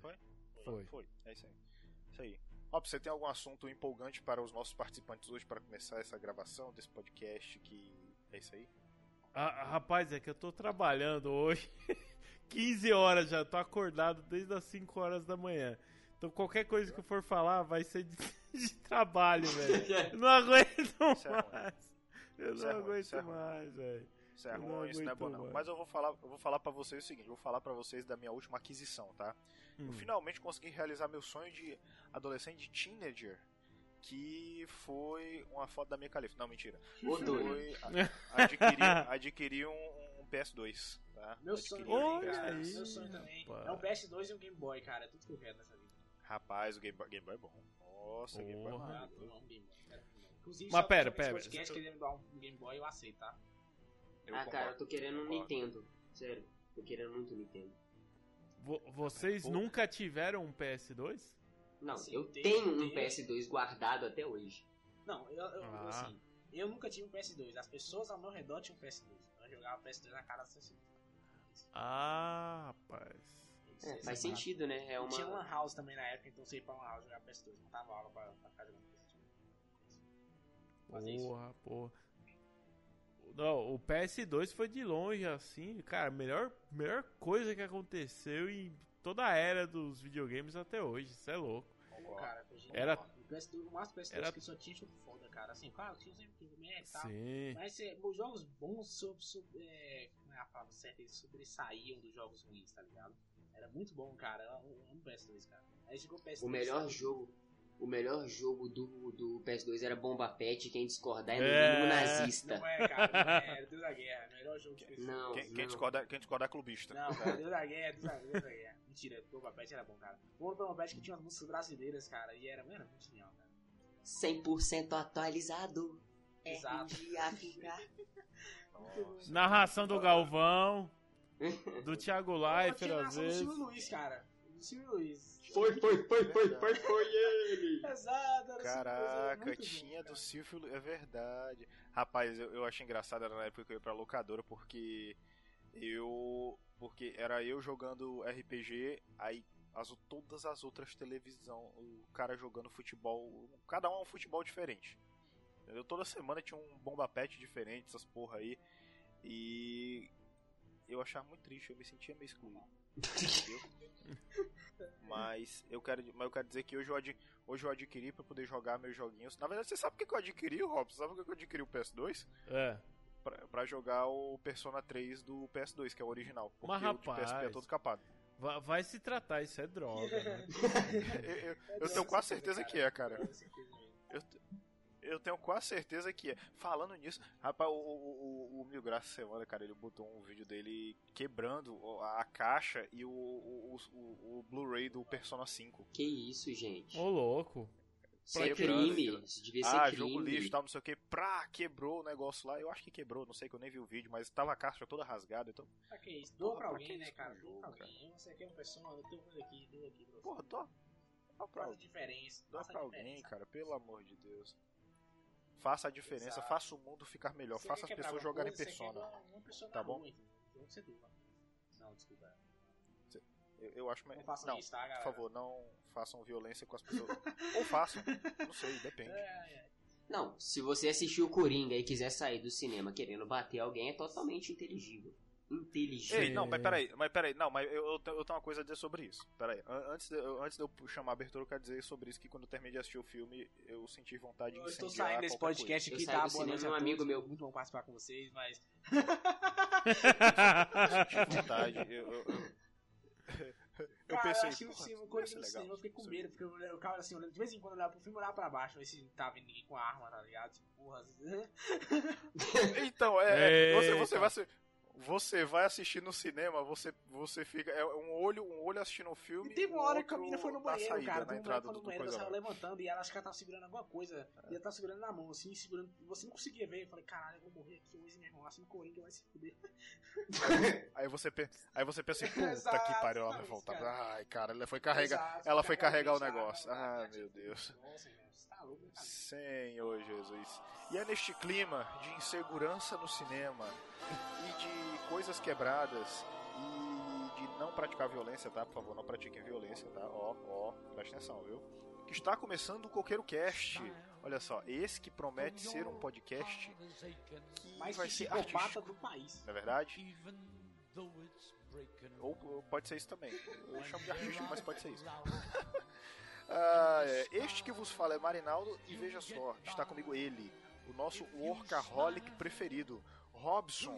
Foi? Foi. Foi. É isso aí. Isso aí. Ó, você tem algum assunto empolgante para os nossos participantes hoje para começar essa gravação desse podcast que é isso aí? Ah, rapaz, é que eu tô trabalhando hoje 15 horas já, tô acordado desde as 5 horas da manhã. Então qualquer coisa que eu for falar vai ser de, de trabalho, velho. Eu não aguento é mais. Eu não é aguento isso é ruim. mais, velho. Isso é Eu ruim, isso não é bom não. Mas eu vou falar, eu vou falar para vocês o seguinte, eu vou falar para vocês da minha última aquisição, tá? Eu Hum. finalmente consegui realizar meu sonho de adolescente de teenager, que foi uma foto da minha califa. Não, mentira. Foi adquirir, adquirir um, um PS2, tá? Meu Adquirir sonho, um Olha também, cara. aí, Meu sonho também. rapaz. É um PS2 e um Game Boy, cara. É tudo que eu quero nessa vida. Rapaz, o Game Boy, Game Boy é bom. Nossa, Game Boy é bom. Ah, eu. Inclusive, Mas se pera, pera. nesse podcast me dar um Game Boy, eu aceito, tá? Eu ah, concordo, cara, eu tô querendo um. Nintendo. Sério, tô querendo muito Nintendo. Vo- vocês Pô. nunca tiveram um PS2? Não, Assim, eu tenho um tem- PS2 guardado até hoje. Não, eu, eu, Ah. assim, eu nunca tive um PS2. As pessoas ao meu redor tinham um PS2. Eu jogava PS2 na cara das pessoas. Ah, rapaz. Isso, É, faz é massa. sentido, né? É Eu Tinha uma. Lan House também na época, então você ia pra Lan House jogar PS2. Não tava aula pra, pra ficar jogando PS2. Fazer isso. Porra, porra. Não, o PS2 foi de longe, assim, cara, a melhor, melhor coisa que aconteceu em toda a era dos videogames até hoje, isso é louco. Pô, cara, genial. Era- O PS2, o máximo PS2 Era- que só tinha jogo foda, cara. Assim, claro, tinha sempre que comer e tal. Sim. Mas é, os jogos bons sob, sob, é, como é a palavra certa? Eles sobressaíam dos jogos ruins, tá ligado? Era muito bom, cara. Eu amo PS2, cara. Aí chegou o PS2. O melhor jogo. O melhor jogo do, do PS2 era Bomba Pet, quem discordar é no É. mínimo nazista. Não é, cara. Não é. Era Deus da Guerra. Melhor jogo que. Não, Quem, não. quem discordar, quem discordar é clubista. Não, cara, Deus da Guerra, Deus da, Deus da Guerra. Mentira, o Boba Pet era bom, cara. O Boba Pet que tinha umas músicas brasileiras, cara, e era, mano, muito genial, cara. 100% atualizado. Exato. É. Nossa. Narração do Galvão, do Thiago Leifert, tinha às do vezes. Silvio Luiz, cara. Do Silvio Luiz. Foi, foi, foi, foi, foi, foi ele! Exato, era era Caraca, muito bom, tinha cara. do Silvio. É verdade. Rapaz, eu, eu achei engraçado era na época que eu ia pra locadora porque eu. Porque era eu jogando RPG, aí as, todas as outras televisão, o cara jogando futebol, cada um um futebol diferente. Entendeu? Toda semana tinha um bomba pet diferente, essas porra aí. E eu achava muito triste, eu me sentia meio excluído. mas eu quero, mas eu quero dizer que hoje eu, ad, hoje eu adquiri pra poder jogar meus joguinhos. Na verdade, você sabe por que eu adquiri, Robson? Sabe por que que eu adquiri o PS2? É. Pra, pra jogar o Persona 3 do PS2, que é o original. Porque Mas, o de PSP é rapaz. todo capado. Va- Vai se tratar, isso é droga. né? Eu, eu- eu tenho quase certeza que é, cara. Eu, eu tenho quase certeza que é. Falando nisso, rapaz, o, o, o, o Mil Graça Semana, cara, ele botou um vídeo dele quebrando a caixa e o, o, o, o Blu-ray do Persona 5. Que isso, gente? Ô, louco. Isso é crime. cara. Isso devia ser Ah, crime. jogo lixo, tal, não sei o que. Prá, quebrou o negócio lá. Eu acho que quebrou, não sei que eu nem vi o vídeo, mas tava a caixa toda rasgada, então. Pra que isso? Doa pra pra alguém, né, cara? Doa pra alguém. Você quer uma pessoa, eu tenho coisa aqui, doa aqui pra você. Porra, dó. Dó pra, Faz a diferença. faça pra a alguém, diferença. cara, pelo amor de Deus. Faça a diferença, Exato. faça o mundo ficar melhor, Você faça as pessoas jogarem coisa, Persona. Uma pessoa Tá bom? rua, então. Você. Não, desculpa. Eu, eu acho Não melhor. façam Não, isso, tá, por favor, não façam violência com as pessoas. Ou façam, não sei, depende. É, é. Não, se você assistiu o Coringa e quiser sair do cinema querendo bater alguém, é totalmente inteligível. Inteligível. Ei, não, mas peraí, mas peraí, não, mas eu, eu, tenho- eu tenho uma coisa a dizer sobre isso. Peraí, an- antes de, eu- antes de eu chamar a abertura, eu quero dizer sobre isso que quando eu terminei de assistir o filme, eu senti vontade de Eu estou incendiar saindo desse podcast Eu aqui, tá? Boa noite um amigo meu- Muito bom participar com vocês, mas... coisa. Senti vontade, eu... eu, eu- eu Cara, pensei, assisti o porra, filme, isso quando eu cinema, eu fiquei com medo, porque eu, eu ficava assim, olhando, de vez em quando eu olhava pro filme, eu olhava pra baixo, ver se não tava vindo ninguém com arma, tá ligado? Tipo, porra... Então, é, é, você, você vai você vai assistir no cinema, você, você fica. É um olho, um olho assistindo o filme. E teve uma o hora que a menina foi no banheiro, saída, cara. na uma entrada foi no banheiro, ela saiu levantando e ela acho que ela tava segurando alguma coisa. E ela tava segurando na mão, assim, segurando. Você não conseguia ver. Eu falei, caralho, eu vou morrer aqui hoje, meu irmão. Assim, Coringa vai se fuder. Aí você, aí você pensa assim, puta Exato, que pariu, ela vai voltar. cara. Ai, cara, ela foi carregar. Exato, ela foi carregar o negócio. ah, Ah, meu Deus. Nossa, velho, você tá louco, né, cara? Senhor Jesus. E é neste clima de insegurança no cinema e de coisas quebradas e de não praticar violência, tá? Por favor, não pratiquem violência, tá? Ó, ó, presta atenção, viu? Que está começando o Coqueiro Cast. Olha só, esse que promete ser um podcast que Mais vai ser artístico, do país. não é verdade? Ou, ou pode ser isso também. Eu chamo de artístico, mas pode ser isso. Ah, é, este que vos fala é Marinaldo e veja só, está comigo ele, o nosso workaholic preferido, Robson.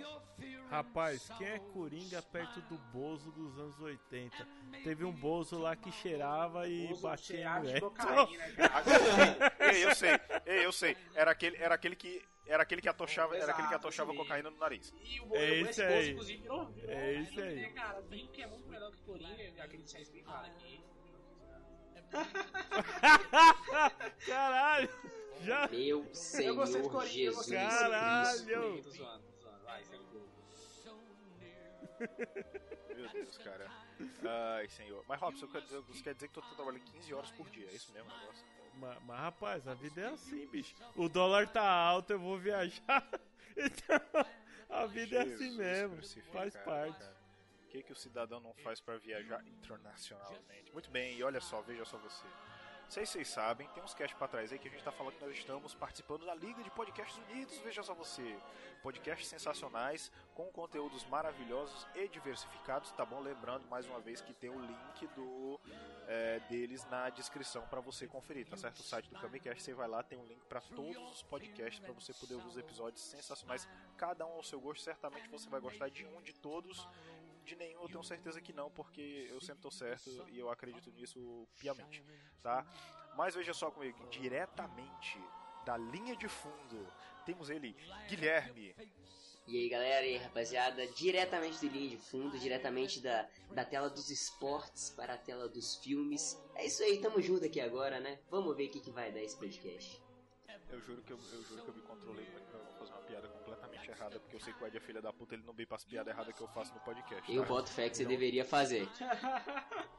Rapaz, quem é Coringa perto do Bozo dos anos 80? Teve um Bozo lá que cheirava e batia de cocaína, ei, eu sei, ei, eu sei. Era aquele, era aquele que era aquele que atochava, era aquele que Exato, atochava sim. cocaína no nariz. E o, É o isso esse aí. virou, virou É isso anime, aí. né, cara? Tem que é muito melhor que Coringa, aquele de Science Fiction aqui. Caralho! Já. Meu Eu gostei de Senhor Coringa, eu gostei de Jesus. Caralho. Coringa. Meu Deus, cara. Ai, senhor. Mas Robson, você quer dizer que tu trabalhando 15 horas por dia, é isso mesmo o negócio? Mas, mas, rapaz, a vida é assim, bicho. O dólar tá alto, eu vou viajar. Então, a vida é assim mesmo. Faz parte. cara. O que, que o cidadão não faz pra viajar internacionalmente? Muito bem, e olha só, veja só você. Sei se vocês sabem, tem uns casts pra trás aí que a gente tá falando que nós estamos participando da Liga de Podcasts Unidos. Veja só você. Podcasts sensacionais, com conteúdos maravilhosos e diversificados, tá bom? Lembrando mais uma vez que tem o link do é, deles na descrição pra você conferir, tá certo? O site do Kamicast, você vai lá, tem um link pra todos os podcasts pra você poder ouvir os episódios sensacionais, cada um ao seu gosto. Certamente você vai gostar de um, de todos. De nenhum eu tenho certeza que não, porque eu sempre tô certo e eu acredito nisso piamente, tá? Mas veja só comigo, diretamente da linha de fundo, temos ele, Guilherme. E aí galera, e aí rapaziada, diretamente do linha de fundo, diretamente da, da tela dos esportes para a tela dos filmes. É isso aí, tamo junto aqui agora, né? Vamos ver o que, que vai dar esse podcast. Eu juro que eu, eu juro que eu me controlei muito piada completamente errada, porque eu sei que o Ed é filha da puta, ele não vem pras piadas erradas que eu faço no podcast. Eu tá? boto fé que você Não. deveria fazer.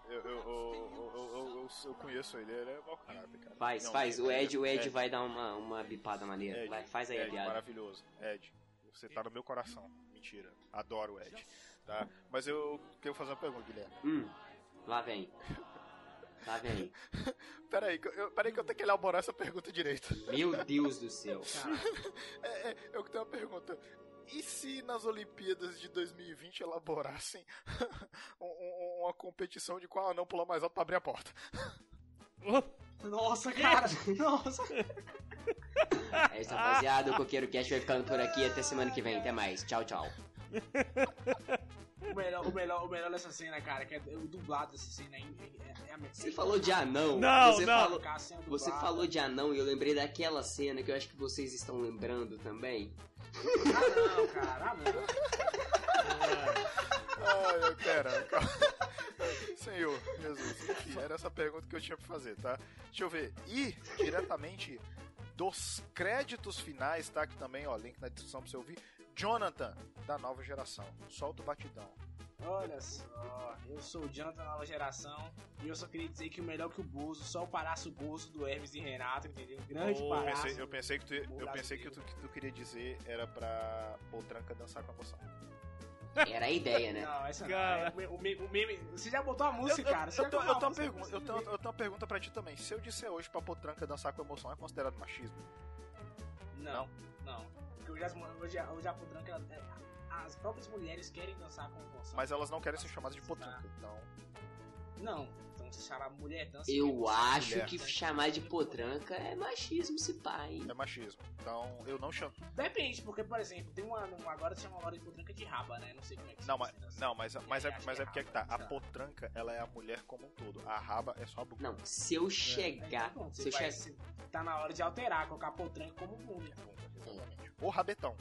Eu, eu, eu, eu, eu, eu- eu conheço ele, ele é mau caráter, cara. Faz, Não, faz. O Ed, o Ed Ed, vai dar uma, uma bipada maneira. Ed, Vai, faz aí a Ed, piada. maravilhoso. Ed, você tá no meu coração. Mentira. Adoro o Ed. Tá? Mas eu quero fazer uma pergunta, Guilherme. Hum, lá vem. Lá vem. Pera aí, que eu, pera aí que eu tenho que elaborar essa pergunta direito. Meu Deus do céu. É, é, eu que tenho uma pergunta. E se nas Olimpíadas de 2020 elaborassem um- um- uma competição de qual anão pula mais alto pra abrir a porta? Nossa, cara! Nossa! É isso, rapaziada. O Coqueiro Cast vai ficando por aqui. Até semana que vem. Até mais. Tchau, tchau. O melhor, o melhor, o melhor dessa cena, cara, que é o dublado dessa cena aí. É, é a Você falou de anão. Não, você não. Falou, você falou de anão e eu lembrei daquela cena que eu acho que vocês estão lembrando também. Ah, não, cara, ah, não. Ai, eu- pera, calma. Senhor, Jesus. Enfim, era essa pergunta que eu tinha pra fazer, tá? Deixa eu ver. E, diretamente dos créditos finais, tá? Que também, ó, link na descrição pra você ouvir. Jonathan, da nova geração. Solta o batidão. Olha só, eu sou o Jonathan da nova geração e eu só queria dizer que o melhor que o Bozo, só o Palhaço Bozo do Hermes e Renato, entendeu? Grande Oh, Eu palhaço. pensei, eu pensei que tu, eu pensei que tu, que tu queria dizer era pra Poltranca dançar com a emoção. Era a ideia, né? Não, essa Cara. não. É, o, me- o meme, você já botou a música, eu, eu, cara. Você eu, tô- eu uma música, pergunta, eu, tenho, eu tenho uma pergunta pra ti também. Se eu disser hoje pra Potranca dançar com emoção, é considerado machismo? Não, não. Porque hoje, as, hoje, a- hoje a Potranca, ela- as próprias mulheres querem dançar com emoção. Mas elas não querem ser chamadas de Potranca. Então, Não, se chamar mulher dança. Eu acho mulher. que chamar de potranca é machismo, se pai. é machismo. Então, eu não chamo. Depende, porque, por exemplo, tem uma. uma- agora chama agora de Potranca de raba, né? Não sei como é que Não, se mas, diz, não, mas, mas, é, mas que é porque é que tá. A potranca, ela é a mulher como um todo. A raba é só a bunda. Não, se eu chegar. Então, Se eu vai- chegar. tá na hora de alterar, colocar Potranca como múmia. Exatamente. Ou rabetão.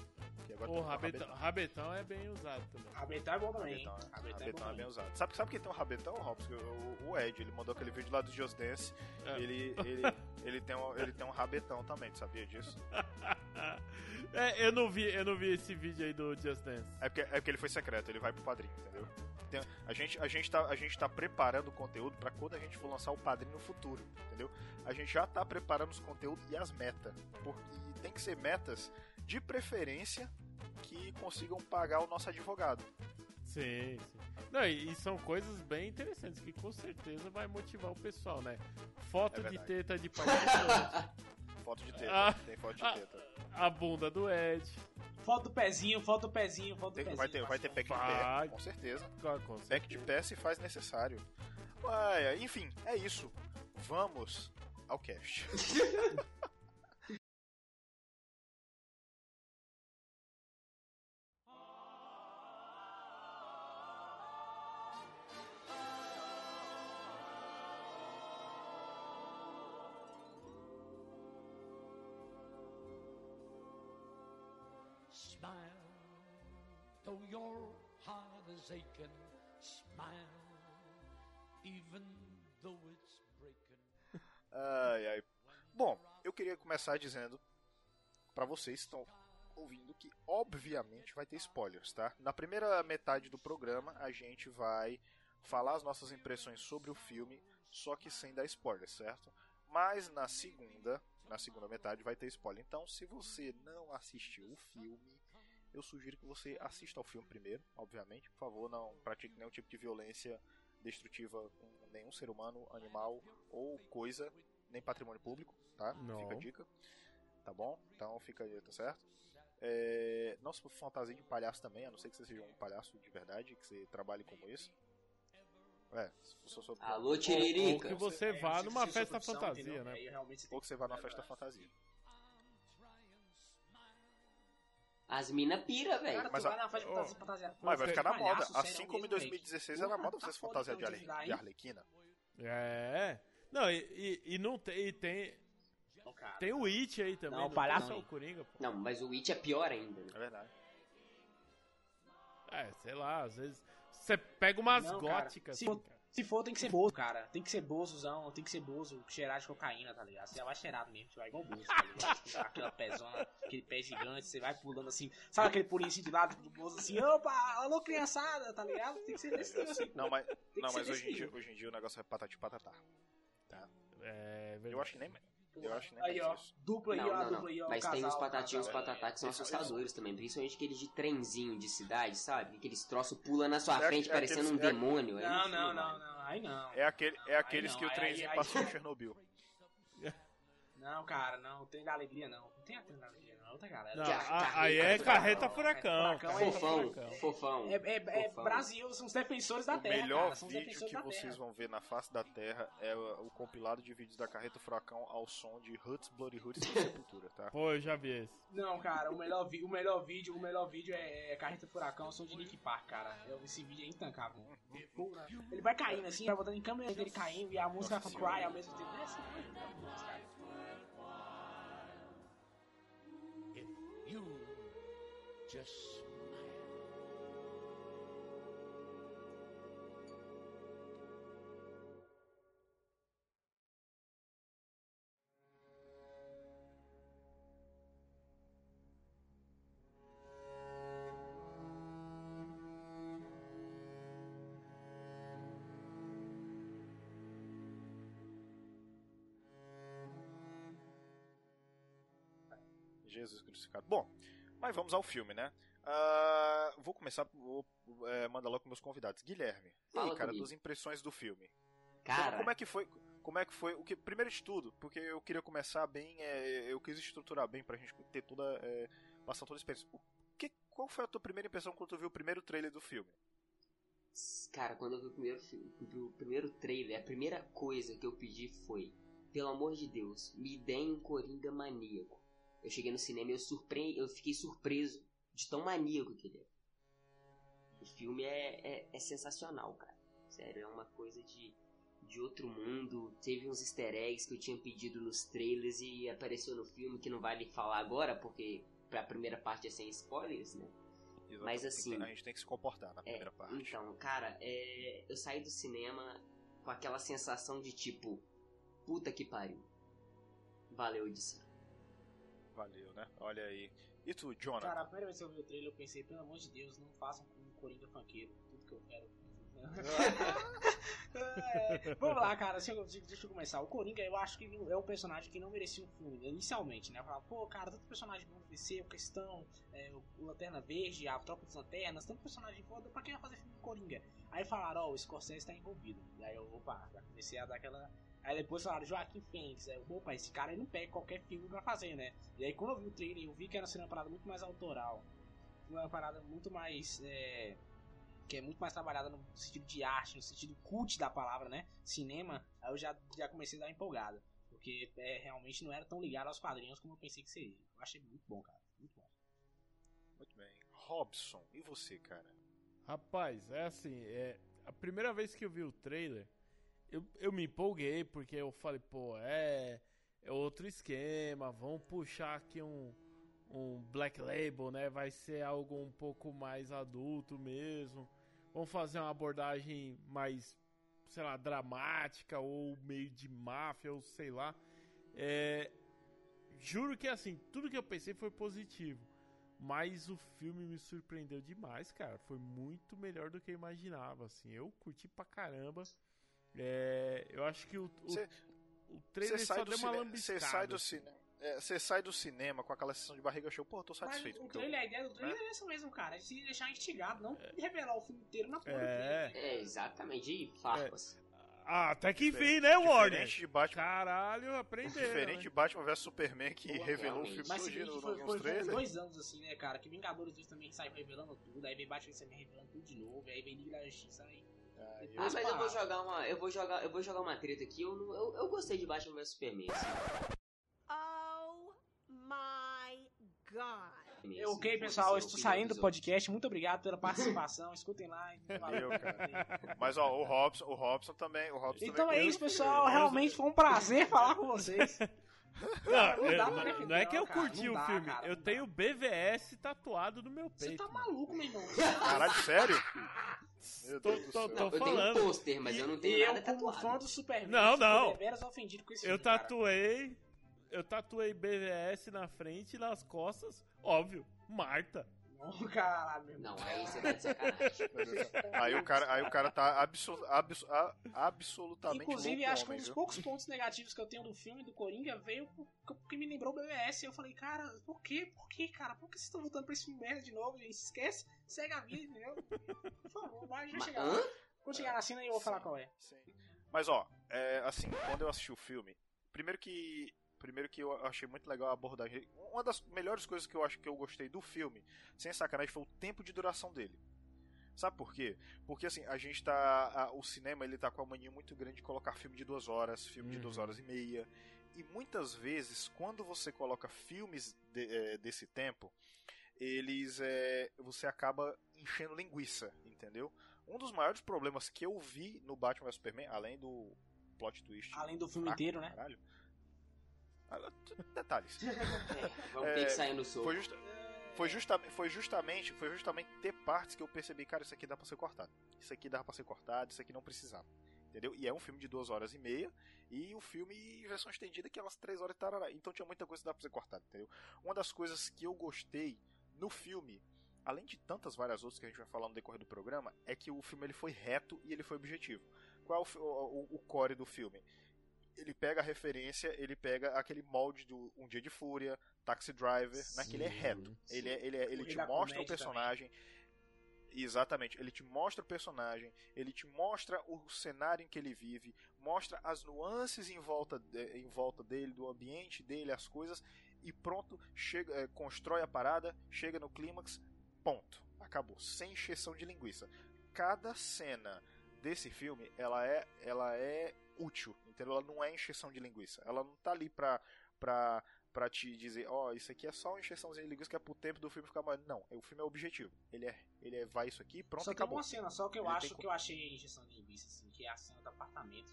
Que O tem o rabetão, rabetão é bem usado também. Rabetão é bom também. Rabetão, é- Rabetão, rabetão é bem usado. Sabe, sabe quem tem um rabetão, Robson? O, o Ed, ele mandou aquele vídeo lá do Just Dance. É. Ele, ele, ele, tem um, ele tem um rabetão também, tu sabia disso? É, eu não vi, eu não vi esse vídeo aí do Just Dance. É porque, é porque ele foi secreto, ele vai pro padrinho, entendeu? Tem- a, gente, a, gente tá, a gente tá preparando o conteúdo pra quando a gente for lançar o padrinho no futuro, entendeu? A gente já tá preparando os conteúdos e as metas. Porque tem que ser metas de preferência que consigam pagar o nosso advogado. Sim, sim. Não, e, e são coisas bem interessantes que com certeza vai motivar o pessoal, né? Foto É de teta de participante, Foto de teta, Ah. tem foto de Ah. teta. a bunda do Ed. Foto do pezinho, foto do pezinho, foto do pezinho. vai, ter, vai ter pack de Vai. pé, com certeza. Ah, com Pack de pé se faz necessário. Ué, enfim, é isso. Vamos ao cast. is aching. Smile, even though it's. Ai, ai. Bom, eu queria começar dizendo pra vocês que estão ouvindo que obviamente vai ter spoilers, tá? Na primeira metade do programa a gente vai falar as nossas impressões sobre o filme, só que sem dar spoiler, certo? Mas na segunda, na segunda metade vai ter spoiler. Então, se você não assistiu o filme, eu sugiro que você assista ao filme primeiro, obviamente. Por favor, não pratique nenhum tipo de violência destrutiva com nenhum ser humano, animal ou coisa, nem patrimônio público, tá? Não. Fica a dica. Tá bom? Então fica aí, tá certo? É, não se fantasia de palhaço também, a não ser que você seja um palhaço de verdade, que você trabalhe como isso. É, se você sou Alô, Ou Tiririca. que você É, vá numa festa fantasia, né? Ou que você vá numa festa fantasia. As mina pira, velho. Cara, Mas vai a- fantasia. Mas vai ficar na Palhaço, moda. Assim como em mesmo, 2016 era moda você tá fantasiar de, arle- de arlequina. É. Não, e, e, e não tem. E tem, cara. tem o It aí também. Não, tem palhaço não. o Coringa, pô. Não, mas o Witch é pior ainda. né? É verdade. É, sei lá, às vezes. Você pega umas Não, cara, góticas, se assim, cara. Se for, tem que ser bozo, cara. Tem que ser bozozão, tem que ser bozo, cheirar de cocaína, tá ligado? Você já vai cheirado mesmo, você vai igual bozo, tá ligado? Aquela pezona, aquele pé gigante, você vai pulando assim. Sabe aquele pulinho assim de lado do bozo assim, opa, alô criançada, tá ligado? Tem que ser desse nível assim. Não, mas, não, mas hoje, em dia, hoje em dia o negócio é patati patatá. É verdade. Eu acho que nem. Eu acho que nem Aí, ó, isso. dupla aí, ó, não, dupla aí, ó. Mas tem casal, os o patatinhos, os casal. patatá que são Esse- assustadores também. Principalmente aqueles de trenzinho de cidade, sabe? Aqueles troços pula na sua É frente é parecendo um aqueles- é- demônio. Não, não, não, não, aí não. É, aquele, é aqueles não, que o trenzinho aí- passou aí- em Chernobyl. Não, cara, não, tem da alegria não. Não tem a trem da alegria é outra galera. Não, aí é carreta carreta furacão, furacão. furacão carreta Fofão, furacão. fofão. É, é, é Fofão. Brasil, são os defensores da O terra, melhor cara, vídeo que vocês vão ver na face da Terra é o o compilado de vídeos da Carreta Furacão ao som de Huts, Bloody Huts e Sepultura, tá? Pô, eu já vi esse. Não, cara, o melhor, vi- o melhor vídeo, o melhor vídeo é, é Carreta Furacão, som de Nick Park, cara. Eu- Esse vídeo é intancável. Ele vai caindo assim, vai botando em câmera dele caindo e a música Nossa vai cry ao mesmo tempo. É assim, é, cara. Just smile. Jesus crucificado. Bom, mas vamos ao filme, né? Ah, vou começar, vou é, mandar logo com meus convidados. Guilherme, e aí, Fala cara, comigo. duas impressões do filme. Cara, Como é que foi? Como é que foi? O que primeiro de tudo, porque eu queria começar bem, é, eu quis estruturar bem pra gente ter toda, é, passar toda a experiência. O que, qual foi a tua primeira impressão quando tu viu o primeiro trailer do filme? Cara, quando eu vi o primeiro o primeiro trailer, a primeira coisa que eu pedi foi, pelo amor de Deus, me deem um Coringa maníaco. Eu cheguei no cinema e eu, surpre... eu fiquei surpreso de tão maníaco que ele é. O filme é, é, é sensacional, cara. Sério, é uma coisa de, de outro mundo. Teve uns easter eggs que eu tinha pedido nos trailers e apareceu no filme que não vale falar agora, porque pra primeira parte é sem spoilers, né? Mas assim- a gente tem que se comportar na primeira parte. Então, cara, é, eu saí do cinema com aquela sensação de tipo, puta que pariu. Valeu, Odisseia. Valeu, né? Olha aí. E tu, Jonathan? Cara, a primeira vez que eu vi o trailer eu pensei, pelo amor de Deus, não façam com um Coringa funkeiro, tudo que eu quero. É, vamos lá, cara, deixa eu, deixa eu começar. O Coringa, eu acho que é um personagem que não merecia um filme, inicialmente, né? Eu falava, pô, cara, tanto personagem bom DC, o Questão, é, o Lanterna Verde, a Tropa das Lanternas, tanto personagem foda, pra quem vai fazer filme do Coringa? Aí falaram, ó, oh, o Scorsese tá envolvido. E aí eu, opa, já comecei a dar aquela. Aí depois falaram, Joaquim Fênix. Aí eu, opa, esse cara aí não pega qualquer filme pra fazer, né? E aí quando eu vi o trailer, eu vi que era sendo uma parada muito mais autoral. Uma parada muito mais. É que é muito mais trabalhada no sentido de arte, no sentido cult da palavra, né? Cinema, aí eu já, já comecei a dar empolgada. Porque é, realmente não era tão ligado aos quadrinhos como eu pensei que seria. Eu achei muito bom, cara. Muito bom. Muito bem. Robson, e você, cara? Rapaz, é assim, é, a primeira vez que eu vi o trailer, eu, eu me empolguei, porque eu falei, pô, é, é outro esquema, vamos puxar aqui um, um Black Label, né? Vai ser algo um pouco mais adulto mesmo. Vamos fazer uma abordagem mais, sei lá, dramática ou meio de máfia ou sei lá. É, juro que assim, tudo que eu pensei foi positivo. Mas o filme me surpreendeu demais, cara. Foi muito melhor do que eu imaginava, assim. Eu curti pra caramba. É, eu acho que o, o, Cê, o trailer só deu uma lambiscada. Você sai do cinema é, você sai do cinema com aquela sessão de barriga show, pô, tô satisfeito. Mas o trailer, a ideia do trailer é essa mesmo, cara. De se deixar instigado, não é. revelar o filme inteiro na porra é. do É, exatamente, de farpas. É. Ah, até que enfim, né, Warner? De Batman, Caralho, aprendeu. Diferente né? de Batman vs Superman, que Pô, revelou o realmente. filme seguinte, no- foi, nos foi, foi dois anos assim, né, cara? Que Vingadores 2 também saiu revelando tudo, aí vem Batman também revelando tudo de novo, aí vem Liga da Justiça aí. Ah, mas eu vou jogar uma. Eu vou jogar, eu vou jogar uma treta aqui. Eu, não- eu, eu gostei de Batman vs Superman. Assim, Oh my god. ok, pessoal, eu estou saindo do podcast. Muito obrigado pela participação. Escutem lá. Valeu, cara. Mas ó, o Robson, o Robson também. O Robson Então também é isso, pessoal. Realmente foi um prazer falar com vocês. Não, Não eu- pra defender, não é que eu não, cara, curti não o dá, filme, cara, eu não tenho BVS tatuado no meu Você peito. tá mano. maluco, meu irmão. Caralho, sério? Meu Tô- Deus do tô- céu. tô- eu falando. um pôster, mas eu não tenho E eu, nada como fã tatuado. do Superman, Não, não. ofendido com esse Eu filme, cara. tatuei. Eu tatuei BVS na frente e nas costas. Óbvio, Marta. Não, caralho, meu. Não, aí você tá de sacanagem. Aí o cara, aí o cara tá absol, abso- a- absolutamente Inclusive, acho que um dos viu? poucos pontos negativos que eu tenho do filme do Coringa veio por- porque me lembrou o BBS. Eu falei, cara, por quê? Por quê, cara? Por que vocês estão voltando pra esse filme merda de novo, gente? Esquece, segue a vida, entendeu? Por favor, vai, já chegar lá. Quando chegar na cena eu vou falar qual é. Sim. Mas ó, é, assim, quando eu assisti o filme, primeiro que primeiro que eu achei muito legal a abordagem. Uma das melhores coisas que eu acho que eu gostei do filme, sem sacanagem, foi o tempo de duração dele. Sabe por quê? Porque assim, a gente tá. a- o cinema ele tá com a mania muito grande de colocar filme de duas horas, filme de Uhum. duas horas e meia. E muitas vezes, quando você coloca filmes de- eh, desse tempo, eles. eh, você acaba enchendo linguiça, entendeu? Um dos maiores problemas que eu vi no Batman vs Superman, além do plot twist. Além do filme fraco inteiro, né? Caralho. Detalhes. É, vamos É, ter que sair no soco. Foi, justa- foi, justamente, foi justamente foi justamente ter partes que eu percebi, cara, isso aqui dá pra ser cortado. Isso aqui dá pra ser cortado, isso aqui não precisava. Entendeu? E é um filme de duas horas e meia. E o filme, em versão estendida, que é umas três horas e tarará. Então tinha muita coisa que dá pra ser cortada, entendeu? Uma das coisas que eu gostei no filme, além de tantas várias outras que a gente vai falar no decorrer do programa, é que o filme ele foi reto e ele foi objetivo. Qual é o, o, o core do filme? Ele pega a referência, ele pega aquele molde do Um Dia de Fúria, Taxi Driver, né? Que ele é Sim, reto. sim. Ele, é- ele, é- ele te mostra o personagem. Exatamente, ele te mostra o personagem, ele te mostra o cenário em que ele vive, mostra as nuances em volta, de- em volta dele, do ambiente dele, as coisas, e pronto, chega, eh, constrói a parada, chega no clímax, ponto, acabou, sem encheção de linguiça. Cada cena desse filme, ela é, ela é útil, entendeu? Ela não é encheção de linguiça, ela não tá ali pra, pra, pra te dizer, ó, isso aqui é só uma encheçãozinha de linguiça que é pro tempo do filme ficar mais. Não, o filme é objetivo. Ele é, ele é vai isso aqui, pronto, só tem acabou. uma cena só que eu Ele acho tem que eu achei injeção de linguiça, assim, que é a cena do apartamento.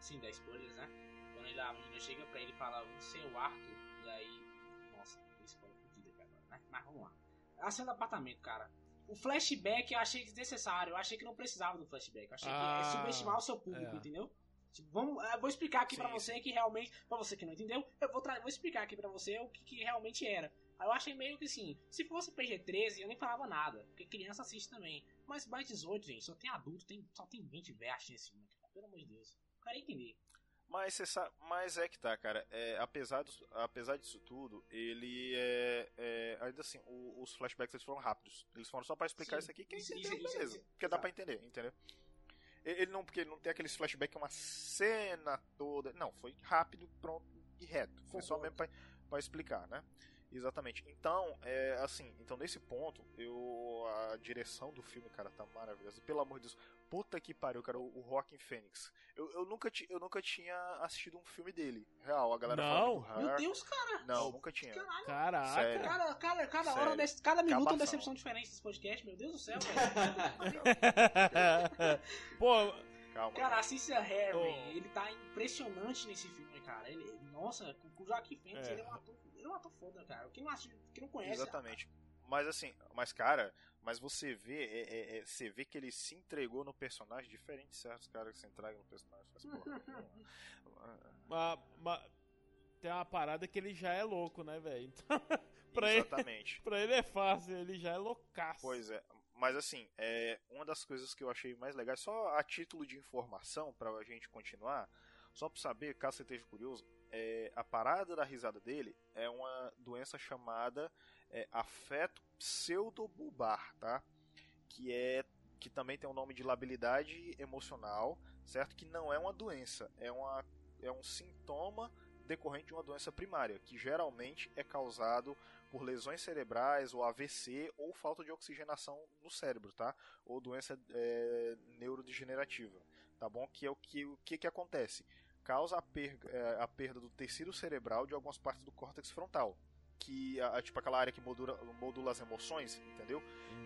Sim, da spoilers, né? Quando ele, a menina chega pra ele e fala, você é o Arthur, e aí. Nossa, tem spoiler fudido aqui agora, né? Mas vamos lá. A cena do apartamento, cara. O flashback eu achei desnecessário, eu achei que não precisava do flashback. Eu achei que Ah, é subestimar o seu público, é. entendeu? Tipo, vamos, eu vou explicar aqui pra você que realmente, pra você que não entendeu, eu vou, vou explicar aqui pra você o que, que realmente era. Aí eu achei meio que assim, se fosse PG-13 eu nem falava nada, porque criança assiste também. Mas mais 18, gente, só tem adulto, tem, só tem 20 versos nesse filme, cara. Pelo amor de Deus. O cara ia entender. Mas, você sabe, mas é que tá, cara. É, apesar, dos- apesar disso tudo, ele é. é, ainda assim, o- os flashbacks eles foram rápidos. Eles foram só pra explicar Sim, isso aqui. Quem isso- entendeu, isso- beleza. isso- porque dá exato. pra entender, entendeu? Ele não, porque ele não tem aqueles flashbacks, uma cena toda. Não, foi rápido, pronto e reto. Foi só mesmo pra, pra explicar, né? Exatamente. Então, é assim, então nesse ponto, eu a direção do filme, cara, tá maravilhosa. Pelo amor de Deus, puta que pariu, cara, o, o Rockin' Phoenix. Eu, eu nunca ti, eu nunca tinha assistido um filme dele. Real, a galera Não? Meu. Deus, cara. Não, nunca tinha. Caralho. Caraca. Sério. Cada, cada, cada Sério. hora, desse, cada minuto é uma Cabação. decepção diferente desse podcast, meu Deus do céu, velho. Pô, Calma. Cara, assista Harry, Oh. ele tá impressionante nesse filme, cara. Ele, nossa, o Joaquim Phoenix, É. ele é um ator, um ator foda, cara. Quem não, assiste, quem não conhece, Exatamente. Mas assim, mas cara, mas você vê, é, é- é- você vê que ele se entregou no personagem, diferente de certos caras que se entregam no personagem. Faz, porra, não. ma- ma- tem uma parada que ele já é louco, né, velho? Então, pra, ele, Exatamente. pra ele é fácil, ele já é loucaço. Pois é. Mas assim, é, uma das coisas que eu achei mais legais, só a título de informação pra gente continuar, só pra saber, caso você esteja curioso, é, a parada da risada dele é uma doença chamada é, afeto pseudobulbar, tá? Que é que também tem o nome de labilidade emocional, certo? Que não é uma doença, é, uma, é um sintoma decorrente de uma doença primária, que geralmente é causado por lesões cerebrais, ou AVC, ou falta de oxigenação no cérebro, tá? Ou doença é, neurodegenerativa, tá bom? Que é o que, o que, que acontece? Causa a, perga, é, a perda do tecido cerebral de algumas partes do córtex frontal, que a, tipo aquela área que modula, modula as emoções, entendeu?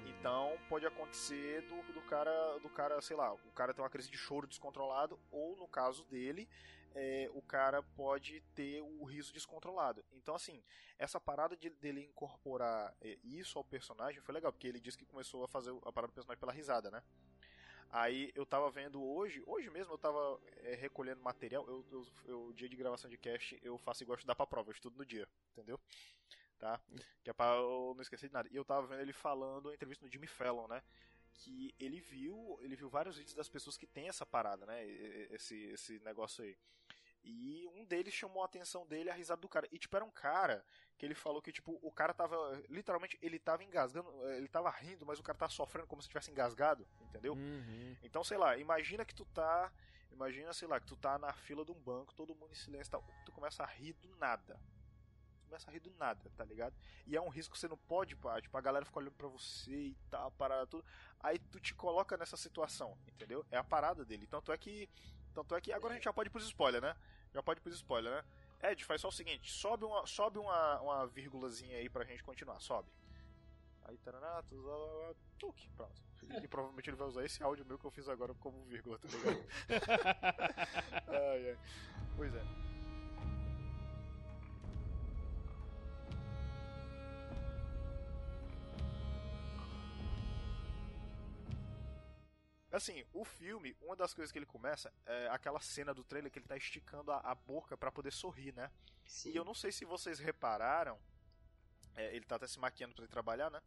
Então pode acontecer do, do cara, do cara, sei lá, o cara tem uma crise de choro descontrolado, ou no caso dele, é, o cara pode ter o riso descontrolado. Então assim, essa parada de, dele incorporar é, isso ao personagem foi legal, porque ele disse que começou a fazer a parada do personagem pela risada, né? Aí eu tava vendo hoje, hoje mesmo eu tava é, recolhendo material, eu, eu, eu, dia de gravação de cast, eu faço igual estudar pra prova, eu estudo no dia, entendeu? Tá? Que é pra eu não esquecer de nada. E eu tava vendo ele falando uma entrevista no Jimmy Fallon, né? Que ele viu, ele viu vários vídeos das pessoas que tem essa parada, né? Esse, esse negócio aí. E um deles chamou a atenção dele a risada do cara. E tipo, era um cara que ele falou que tipo, o cara tava, literalmente, ele tava engasgando, ele tava rindo, mas o cara tava sofrendo como se tivesse engasgado, entendeu? Uhum. Então, sei lá, imagina que tu tá. Imagina, sei lá, que tu tá na fila de um banco, todo mundo em silêncio e tal. Tu começa a rir do nada. Tu começa a rir do nada, tá ligado? E é um risco que você não pode, pá. Tipo, a galera fica olhando pra você e tal, parada tudo. Aí tu te coloca nessa situação, entendeu? É a parada dele. Tanto é que. Tanto é que. Agora a gente já pode ir pros spoiler, né? Já pode pros spoiler, né? Ed, faz só o seguinte, sobe uma, sobe uma, uma vírgulazinha aí pra gente continuar, sobe. Aí, taraná, tu, tuque, pronto. E provavelmente ele vai usar esse áudio meu que eu fiz agora como vírgula, tá ligado? ai, ai. Pois é. Assim, o filme, uma das coisas que ele começa é aquela cena do trailer que ele tá esticando a, a boca pra poder sorrir, né? Sim. E eu não sei se vocês repararam, é, ele tá até se maquiando pra ele trabalhar, né?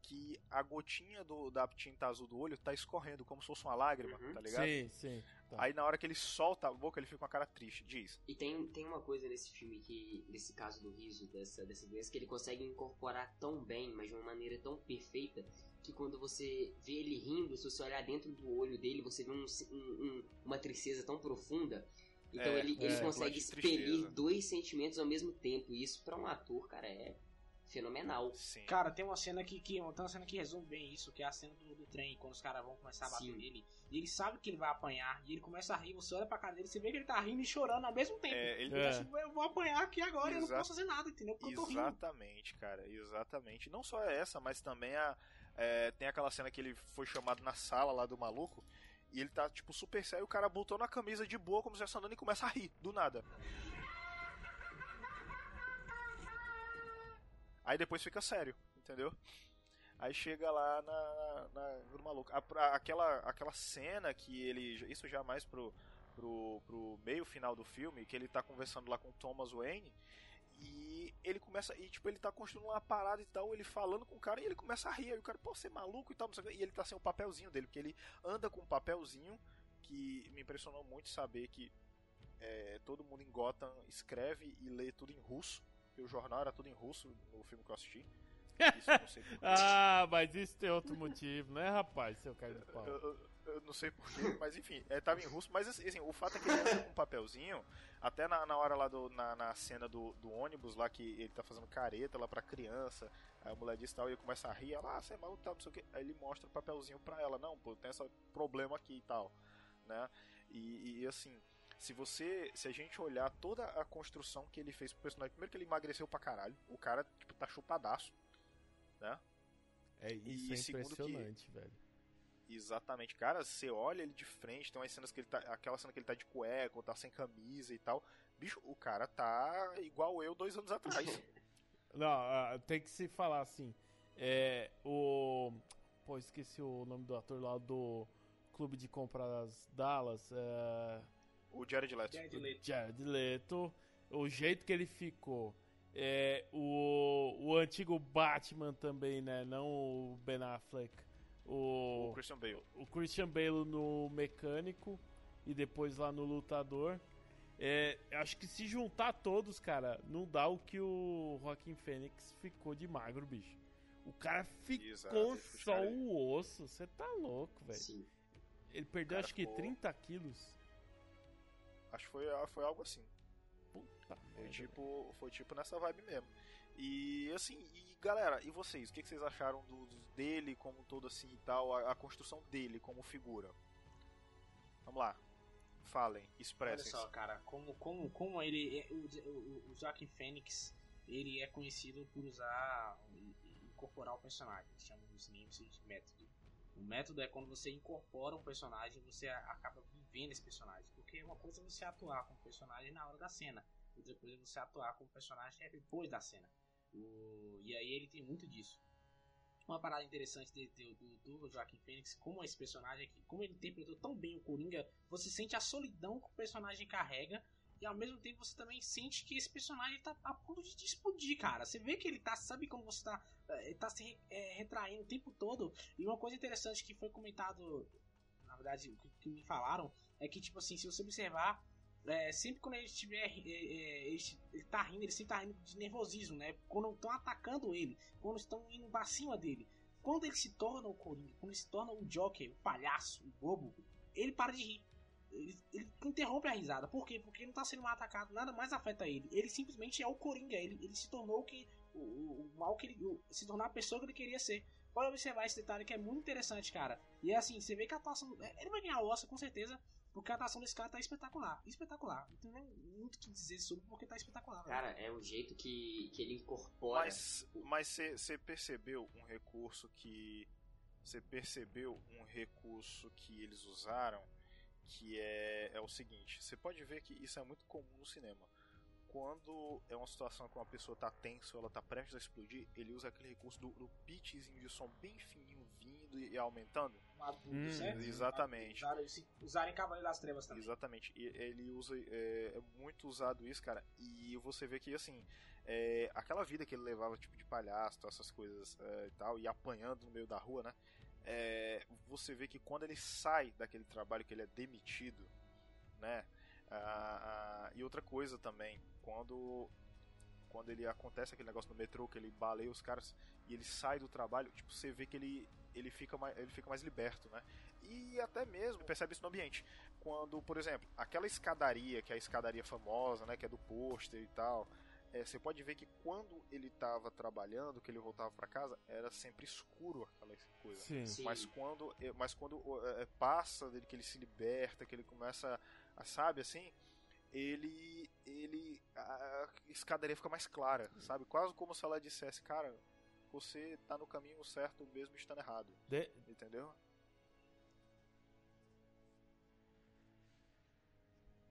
Que a gotinha do, da tinta azul do olho tá escorrendo, como se fosse uma lágrima, Uhum. tá ligado? Sim, sim. Tá. Aí na hora que ele solta a boca, ele fica com a cara triste. Diz. E tem, tem uma coisa nesse filme que, nesse caso do riso, dessa, dessa doença, que ele consegue incorporar tão bem, mas de uma maneira tão perfeita, que quando você vê ele rindo, se você olhar dentro do olho dele, você vê um, um- um- uma tristeza tão profunda. Então É, ele, ele é, consegue de tristeza. expelir dois sentimentos ao mesmo tempo. E isso pra um ator, cara, é fenomenal. Sim. Cara, tem uma cena que, que, tem uma cena que resume bem isso, que é a cena do, do trem, quando os caras vão começar a bater Sim. nele. E ele sabe que ele vai apanhar, e ele começa a rir, você olha pra cara dele, você vê que ele tá rindo e chorando ao mesmo tempo. É, ele- É. tá tipo, eu vou apanhar aqui agora, eu não posso fazer nada, entendeu? Porque eu tô rindo. Exatamente, cara, exatamente. Não só essa, mas também a. é, tem aquela cena que ele foi chamado na sala lá do maluco. E ele tá, tipo, super sério, o cara botou na camisa de boa, como se estivesse andando e começa a rir, do nada. Aí depois fica sério, entendeu? Aí chega lá na, na, no maluco. A- a- aquela, aquela cena que ele. Isso já mais pro, pro, pro meio final do filme, que ele tá conversando lá com Thomas Wayne. E ele começa, e tipo, ele tá construindo uma parada e tal, ele falando com o cara e ele começa a rir. Aí o cara, pô, você é maluco e tal, não sei o quê. E ele tá sem o papelzinho dele, porque ele anda com um papelzinho que me impressionou muito saber que é, todo mundo em Gotham escreve e lê tudo em russo. Porque o jornal era tudo em russo no filme que eu assisti. Isso eu não sei. Ah, mas isso tem outro motivo, né, rapaz, seu cara de pau? Eu, eu- eu não sei porquê, mas enfim, é, tava em russo, mas assim, o fato é que ele anda com um papelzinho, até na, na hora lá do, na, na cena do, do ônibus lá que ele tá fazendo careta lá pra criança, aí a mulher diz tal, e ele começa a rir, ela, ah, você é maluco, tal, não sei o que, aí ele mostra o papelzinho pra ela, não, pô, tem esse problema aqui e tal, né, e, e, assim, se você, se a gente olhar toda a construção que ele fez pro personagem, primeiro que ele emagreceu pra caralho, o cara, tipo, tá chupadaço, né, É isso, E é segundo que- impressionante, velho. Exatamente, cara, você olha ele de frente, tem umas cenas que ele tá. Aquela cena que ele tá de cueca, ou tá sem camisa e tal. Bicho, o cara tá igual eu dois anos atrás. Não, ah, tem que se falar assim. É. O. Pô, esqueci o nome do ator lá do Clube de Compras Dallas. É. o Jared Leto. Jared Leto. Jared Leto, o jeito que ele ficou. É, o, o antigo Batman também, né? Não o Ben Affleck. O O, Christian Bale. o Christian Bale no mecânico e depois lá no lutador. É, acho que se juntar todos, cara, não dá o que o Joaquim Fênix ficou de magro, bicho. O cara ficou Exato, só o osso. Você tá louco, velho. Ele perdeu acho que ficou- 30 quilos. Acho que foi, foi algo assim. Puta Foi merda. tipo, foi tipo nessa vibe mesmo. E assim, e galera, e vocês? O que, vocês acharam do, dele como todo assim e tal? A, a construção dele como figura? Vamos lá. Falem, Olha expressem. só, cara, como, como, como ele. é- O, o, o Joaquim Fênix, ele é conhecido por usar incorporar o personagem. Chamam nos games de método. O método é quando você incorpora um personagem, você acaba vivendo esse personagem. Porque uma coisa é você atuar com o personagem na hora da cena, coisa é você atuar com o personagem depois da cena. O- e aí ele tem muito disso. Uma parada interessante de- de- do, do Joaquim Fênix, como esse personagem aqui, como ele interpretou tão bem o Coringa, você sente a solidão que o personagem carrega e ao mesmo tempo você também sente que esse personagem tá a ponto de explodir, cara. Você vê que ele tá, sabe quando você tá, eh, tá se eh, retraindo o tempo todo. E uma coisa interessante que foi comentado, na verdade, que, que me falaram, é que, tipo assim, se você observar, eh, sempre quando ele estiver, eh, eh, ele, ele tá rindo, ele sempre tá rindo de nervosismo, né? Quando estão atacando ele, quando estão indo pra cima dele. Quando ele se torna o Coringa, quando ele se torna o Joker, o palhaço, o bobo, ele para de rir. Ele, ele interrompe a risada. Por quê? Porque ele não tá sendo atacado, nada mais afeta ele. Ele simplesmente é o Coringa. Ele, ele se tornou o que. O, o, o mal que ele. o- se tornar a pessoa que ele queria ser. Pode observar esse detalhe que é muito interessante, cara. E é assim, você vê que a atuação. é, Ele vai ganhar o Oscar com certeza. Porque a atuação desse cara tá espetacular. Espetacular. Não tem nem muito o que dizer sobre porque tá espetacular. Cara, é o jeito que, que ele incorpora. Mas mas você percebeu um recurso que você percebeu um recurso que eles usaram que é, é o seguinte, você pode ver que isso é muito comum no cinema. Quando é uma situação que uma pessoa tá tensa ou ela tá prestes a explodir, ele usa aquele recurso do, do pitchzinho de som bem fininho vindo e, aumentando. Um Hum, certo? exatamente. Usaram, usaram em Cavaleiro das Trevas também. Exatamente. E ele usa. É, é muito usado isso, cara. E você vê que, assim. é, aquela vida que ele levava, tipo, de palhaço, essas coisas é, e tal, e apanhando no meio da rua, né? É, você vê que quando ele sai daquele trabalho que ele é demitido, né? ah, ah, e outra coisa também, quando. Quando ele acontece aquele negócio no metrô, que ele baleia os caras e ele sai do trabalho, tipo, você vê que ele, ele, fica, mais, ele fica mais liberto, né? E até mesmo percebe isso no ambiente quando, por exemplo, aquela escadaria, que é a escadaria famosa, né, que é do pôster e tal, é, você pode ver que quando ele estava trabalhando, que ele voltava para casa, era sempre escuro aquela coisa. Sim. Sim. Mas quando, é, mas quando é, passa dele que ele se liberta, que ele começa a, sabe, assim, ele, ele, a escadaria fica mais clara, sabe? Quase como se ela dissesse, cara, você tá no caminho certo mesmo estando errado, De- entendeu?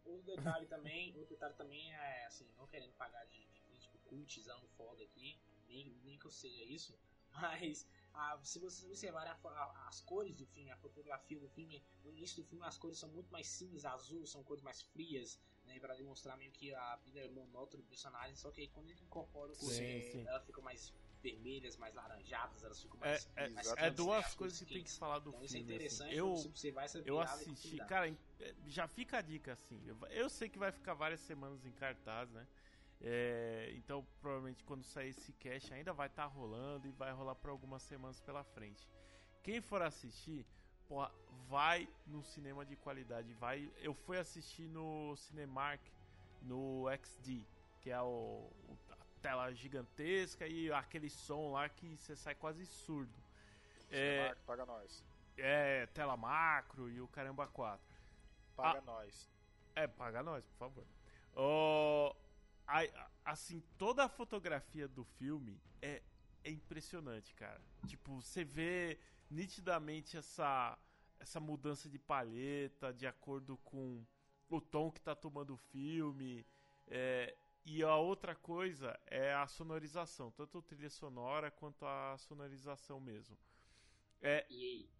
Outro detalhe também, outro detalhe também é assim, não querendo pagar de, de crítico cultizão foda aqui, nem, nem que eu seja isso, mas ah, se vocês observarem a a- as cores do filme, a fotografia do filme, no início do filme as cores são muito mais cinza, azul, são cores mais frias, né? né, pra demonstrar meio que a vida é monótona do personagem, só que aí quando ele incorpora o coringa, sim. elas ficam mais vermelhas, mais laranjadas, elas ficam É, mais... é, mais Exatamente. é quentes, né, duas as coisas que tem que falar do Então isso é filme. assim. interessante, Eu, você essa eu assisti, cara, é, já fica a dica assim. Eu, eu sei que vai ficar várias semanas em cartaz, né? É, então, provavelmente quando sair esse cast ainda vai estar rolando e vai rolar por algumas semanas pela frente. Quem for assistir, porra, vai no cinema de qualidade. Vai, eu fui assistir no Cinemark no XD, que é o, a tela gigantesca e aquele som lá que você sai quase surdo. É, Marco, paga nós. é, tela macro e o caramba 4. Paga Ah. nós. É, paga nós, por favor. A- assim, toda a fotografia do filme é, é impressionante, cara. Tipo, você vê nitidamente essa, essa mudança de palheta de acordo com o tom que tá tomando o filme. é, e a outra coisa é a sonorização, tanto a trilha sonora quanto a sonorização mesmo. É,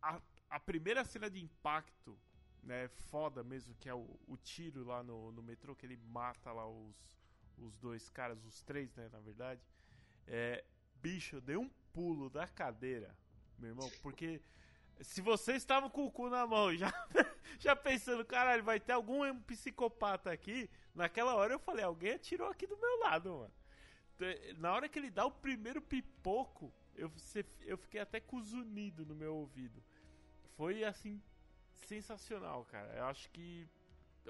a, a primeira cena de impacto, né, foda mesmo, que é o, o tiro lá no, no metrô, que ele mata lá os, os dois caras, os três, né, na verdade. É, bicho, eu dei um pulo da cadeira, meu irmão, porque se você estava com o cu na mão, já, já pensando, caralho, vai ter algum psicopata aqui, naquela hora eu falei, alguém atirou aqui do meu lado, mano. Na hora que ele dá o primeiro pipoco, eu, eu fiquei até com zunido no meu ouvido. Foi assim, sensacional, cara. Eu acho que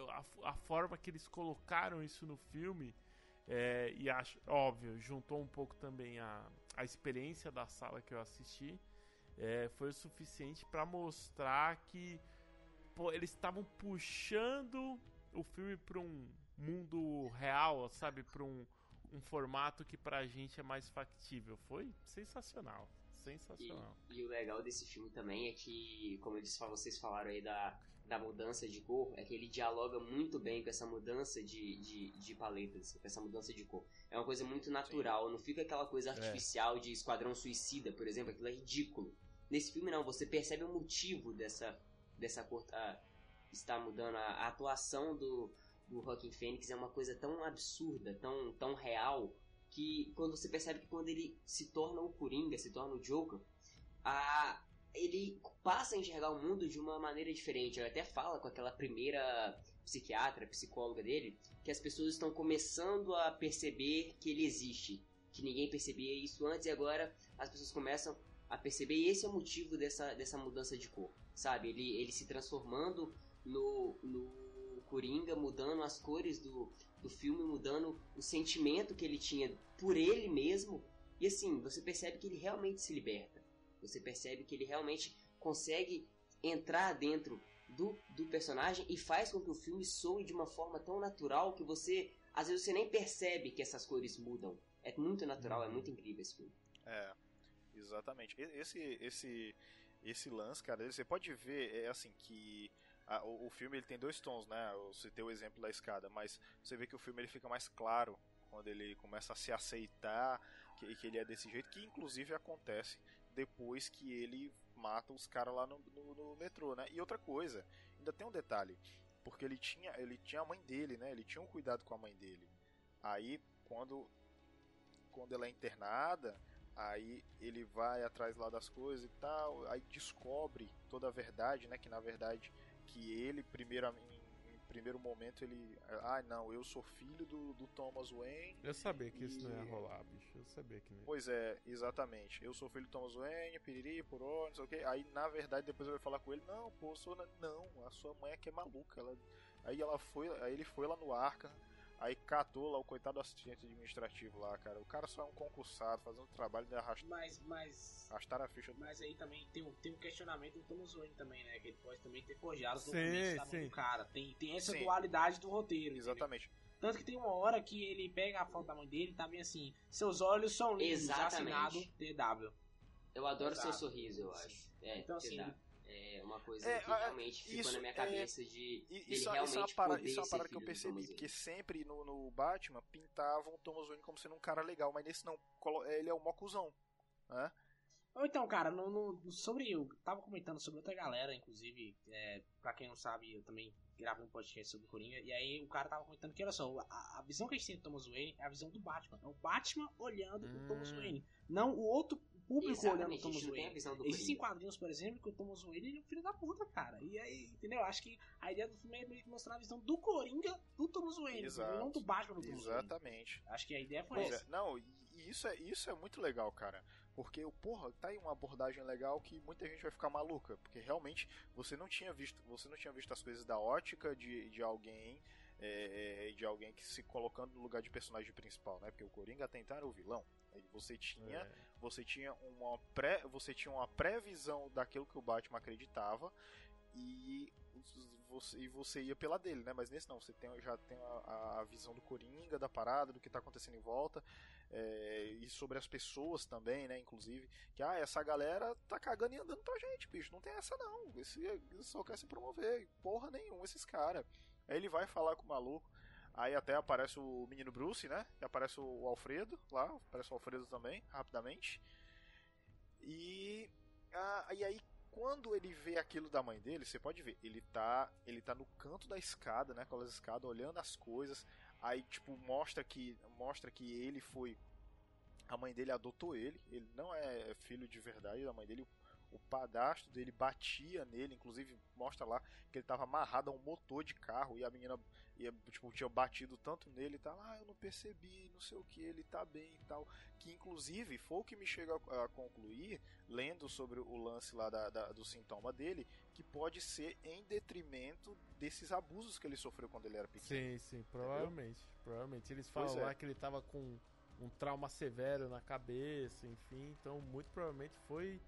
a, a forma que eles colocaram isso no filme, é, e acho, óbvio, juntou um pouco também a, a experiência da sala que eu assisti, é, foi o suficiente pra mostrar que pô, eles estavam puxando o filme pra um mundo real, sabe? Pra um, um formato que pra gente é mais factível. Foi sensacional. E, Sensacional. e o legal desse filme também é que, como eles, vocês falaram aí da, da mudança de cor, é que ele dialoga muito bem com essa mudança de, de, de paletas, com essa mudança de cor. É uma coisa muito natural, não fica aquela coisa artificial de Esquadrão Suicida, por exemplo, aquilo é ridículo. Nesse filme não, você percebe o motivo dessa, dessa cor ah, estar mudando. A, a atuação do, do Joaquin Phoenix é uma coisa tão absurda, tão, tão real, que quando você percebe que quando ele se torna o Coringa, se torna o Joker, a, ele passa a enxergar o mundo de uma maneira diferente. Ele até fala com aquela primeira psiquiatra, psicóloga dele, que as pessoas estão começando a perceber que ele existe, que ninguém percebia isso antes e agora as pessoas começam a perceber e esse é o motivo dessa, dessa mudança de cor, sabe? Ele, ele se transformando no, no Coringa, mudando as cores do, do filme, mudando o sentimento que ele tinha por ele mesmo. E assim, você percebe que ele realmente se liberta. Você percebe que ele realmente consegue entrar dentro do, do personagem e faz com que o filme soe de uma forma tão natural que você, às vezes, você nem percebe que essas cores mudam. É muito natural, é muito incrível esse filme. É, exatamente. Esse, esse, esse lance, cara, você pode ver, é assim, que a- o, o filme ele tem dois tons, né? Eu citei o exemplo da escada, mas você vê que o filme ele fica mais claro quando ele começa a se aceitar que, que ele é desse jeito, que inclusive acontece depois que ele mata os caras lá no, no, no metrô, né? E outra coisa, ainda tem um detalhe, porque ele tinha, ele tinha a mãe dele, né? Ele tinha um cuidado com a mãe dele. Aí, quando, quando ela é internada, aí ele vai atrás lá das coisas e tal, aí descobre toda a verdade, né? Que na verdade que ele primeiro primeiro momento ele, ah não, eu sou filho do, do Thomas Wayne. Eu sabia que isso não ia E- rolar, bicho. Eu sabia que não ia. Pois é, exatamente. Eu sou filho do Thomas Wayne, piriri, poró, não sei o que. Aí na verdade depois eu vou falar com ele, não, pô, sou na- não, a sua mãe é que é maluca. Ela... Aí ela foi, aí ele foi lá no Arca, aí catou lá o coitado assistente administrativo lá, cara. O cara só é um concursado, fazendo trabalho de arrastar, Mas, mas, arrastar a ficha do mas aí também tem um, tem um questionamento do Thomas Wayne também, né? Que ele pode também ter forjado os Sim, documentos da mão do cara. Tem, tem essa Sim. dualidade do roteiro. entendeu? Exatamente. Tanto que tem uma hora que ele pega a foto da mãe dele e tá bem assim: Seus olhos são lindos, Exatamente. assinado DW. Eu adoro Exato. seu sorriso, eu acho. É, Então, assim. É uma coisa É, que realmente ficou isso na minha é- cabeça de E dele isso, isso é realmente uma parada, isso é uma parada que eu percebi, porque sempre no, no Batman pintavam o Thomas Wayne como sendo um cara legal, mas nesse não, colo- ele é o mocuzão, né? Ou então, cara, no, no- sobre. Eu tava comentando sobre outra galera, inclusive, é, pra quem não sabe, eu também gravei um podcast sobre o Coringa. E aí o cara tava comentando que, olha só, a, a visão que a gente tem do Thomas Wayne é a visão do Batman. É o Batman olhando o Thomas Hum. Wayne. Não o outro público olhando o Exatamente, Thomas tem Wayne. visão do Existem Coringa. quadrinhos, por exemplo, que o Thomas Wayne ele é um filho da puta, cara. E aí, entendeu? Acho que a ideia do filme é meio que mostrar a visão do Coringa do Thomas Wayne, Exato. não do Batman do Thomas Wayne. Exatamente. Acho que a ideia foi Pois essa. é, não, e e isso é, isso é muito legal, cara. Porque, porra, tá aí uma abordagem legal que muita gente vai ficar maluca. Porque realmente você não tinha visto, você não tinha visto as coisas da ótica de, de alguém. é, de alguém que se colocando no lugar de personagem principal, né? Porque o Coringa até então era o vilão. Você tinha, É. você tinha uma pré, você tinha uma previsão daquilo que o Batman acreditava e você, e você ia pela dele, né? Mas nesse não, você tem, já tem a, a visão do Coringa, da parada, do que tá acontecendo em volta, é, e sobre as pessoas também, né? Inclusive, que ah, essa galera tá cagando e andando pra gente, bicho. Não tem essa não. Esse só quer se promover. Porra nenhuma, esses caras. Aí ele vai falar com o maluco. Aí até aparece o menino Bruce, né? E aparece o Alfredo lá, aparece o Alfredo também, rapidamente. E, ah, e aí quando ele vê aquilo da mãe dele, você pode ver, ele tá, ele tá no canto da escada, né, aquelas escadas, olhando as coisas. Aí tipo mostra que mostra que ele foi a mãe dele adotou ele, ele não é filho de verdade da mãe dele. O padastro dele batia nele, inclusive mostra lá que ele tava amarrado a um motor de carro e a menina ia, tipo, tinha batido tanto nele e tal. Ah, eu não percebi, não sei o que, ele tá bem e tal. Que inclusive foi o que me chega a, a concluir, lendo sobre o lance lá da, da- do sintoma dele, que pode ser em detrimento desses abusos que ele sofreu quando ele era pequeno. Sim, sim, provavelmente. Provavelmente. Eles falam é. lá que ele tava com um trauma severo na cabeça, enfim. Então, muito provavelmente foi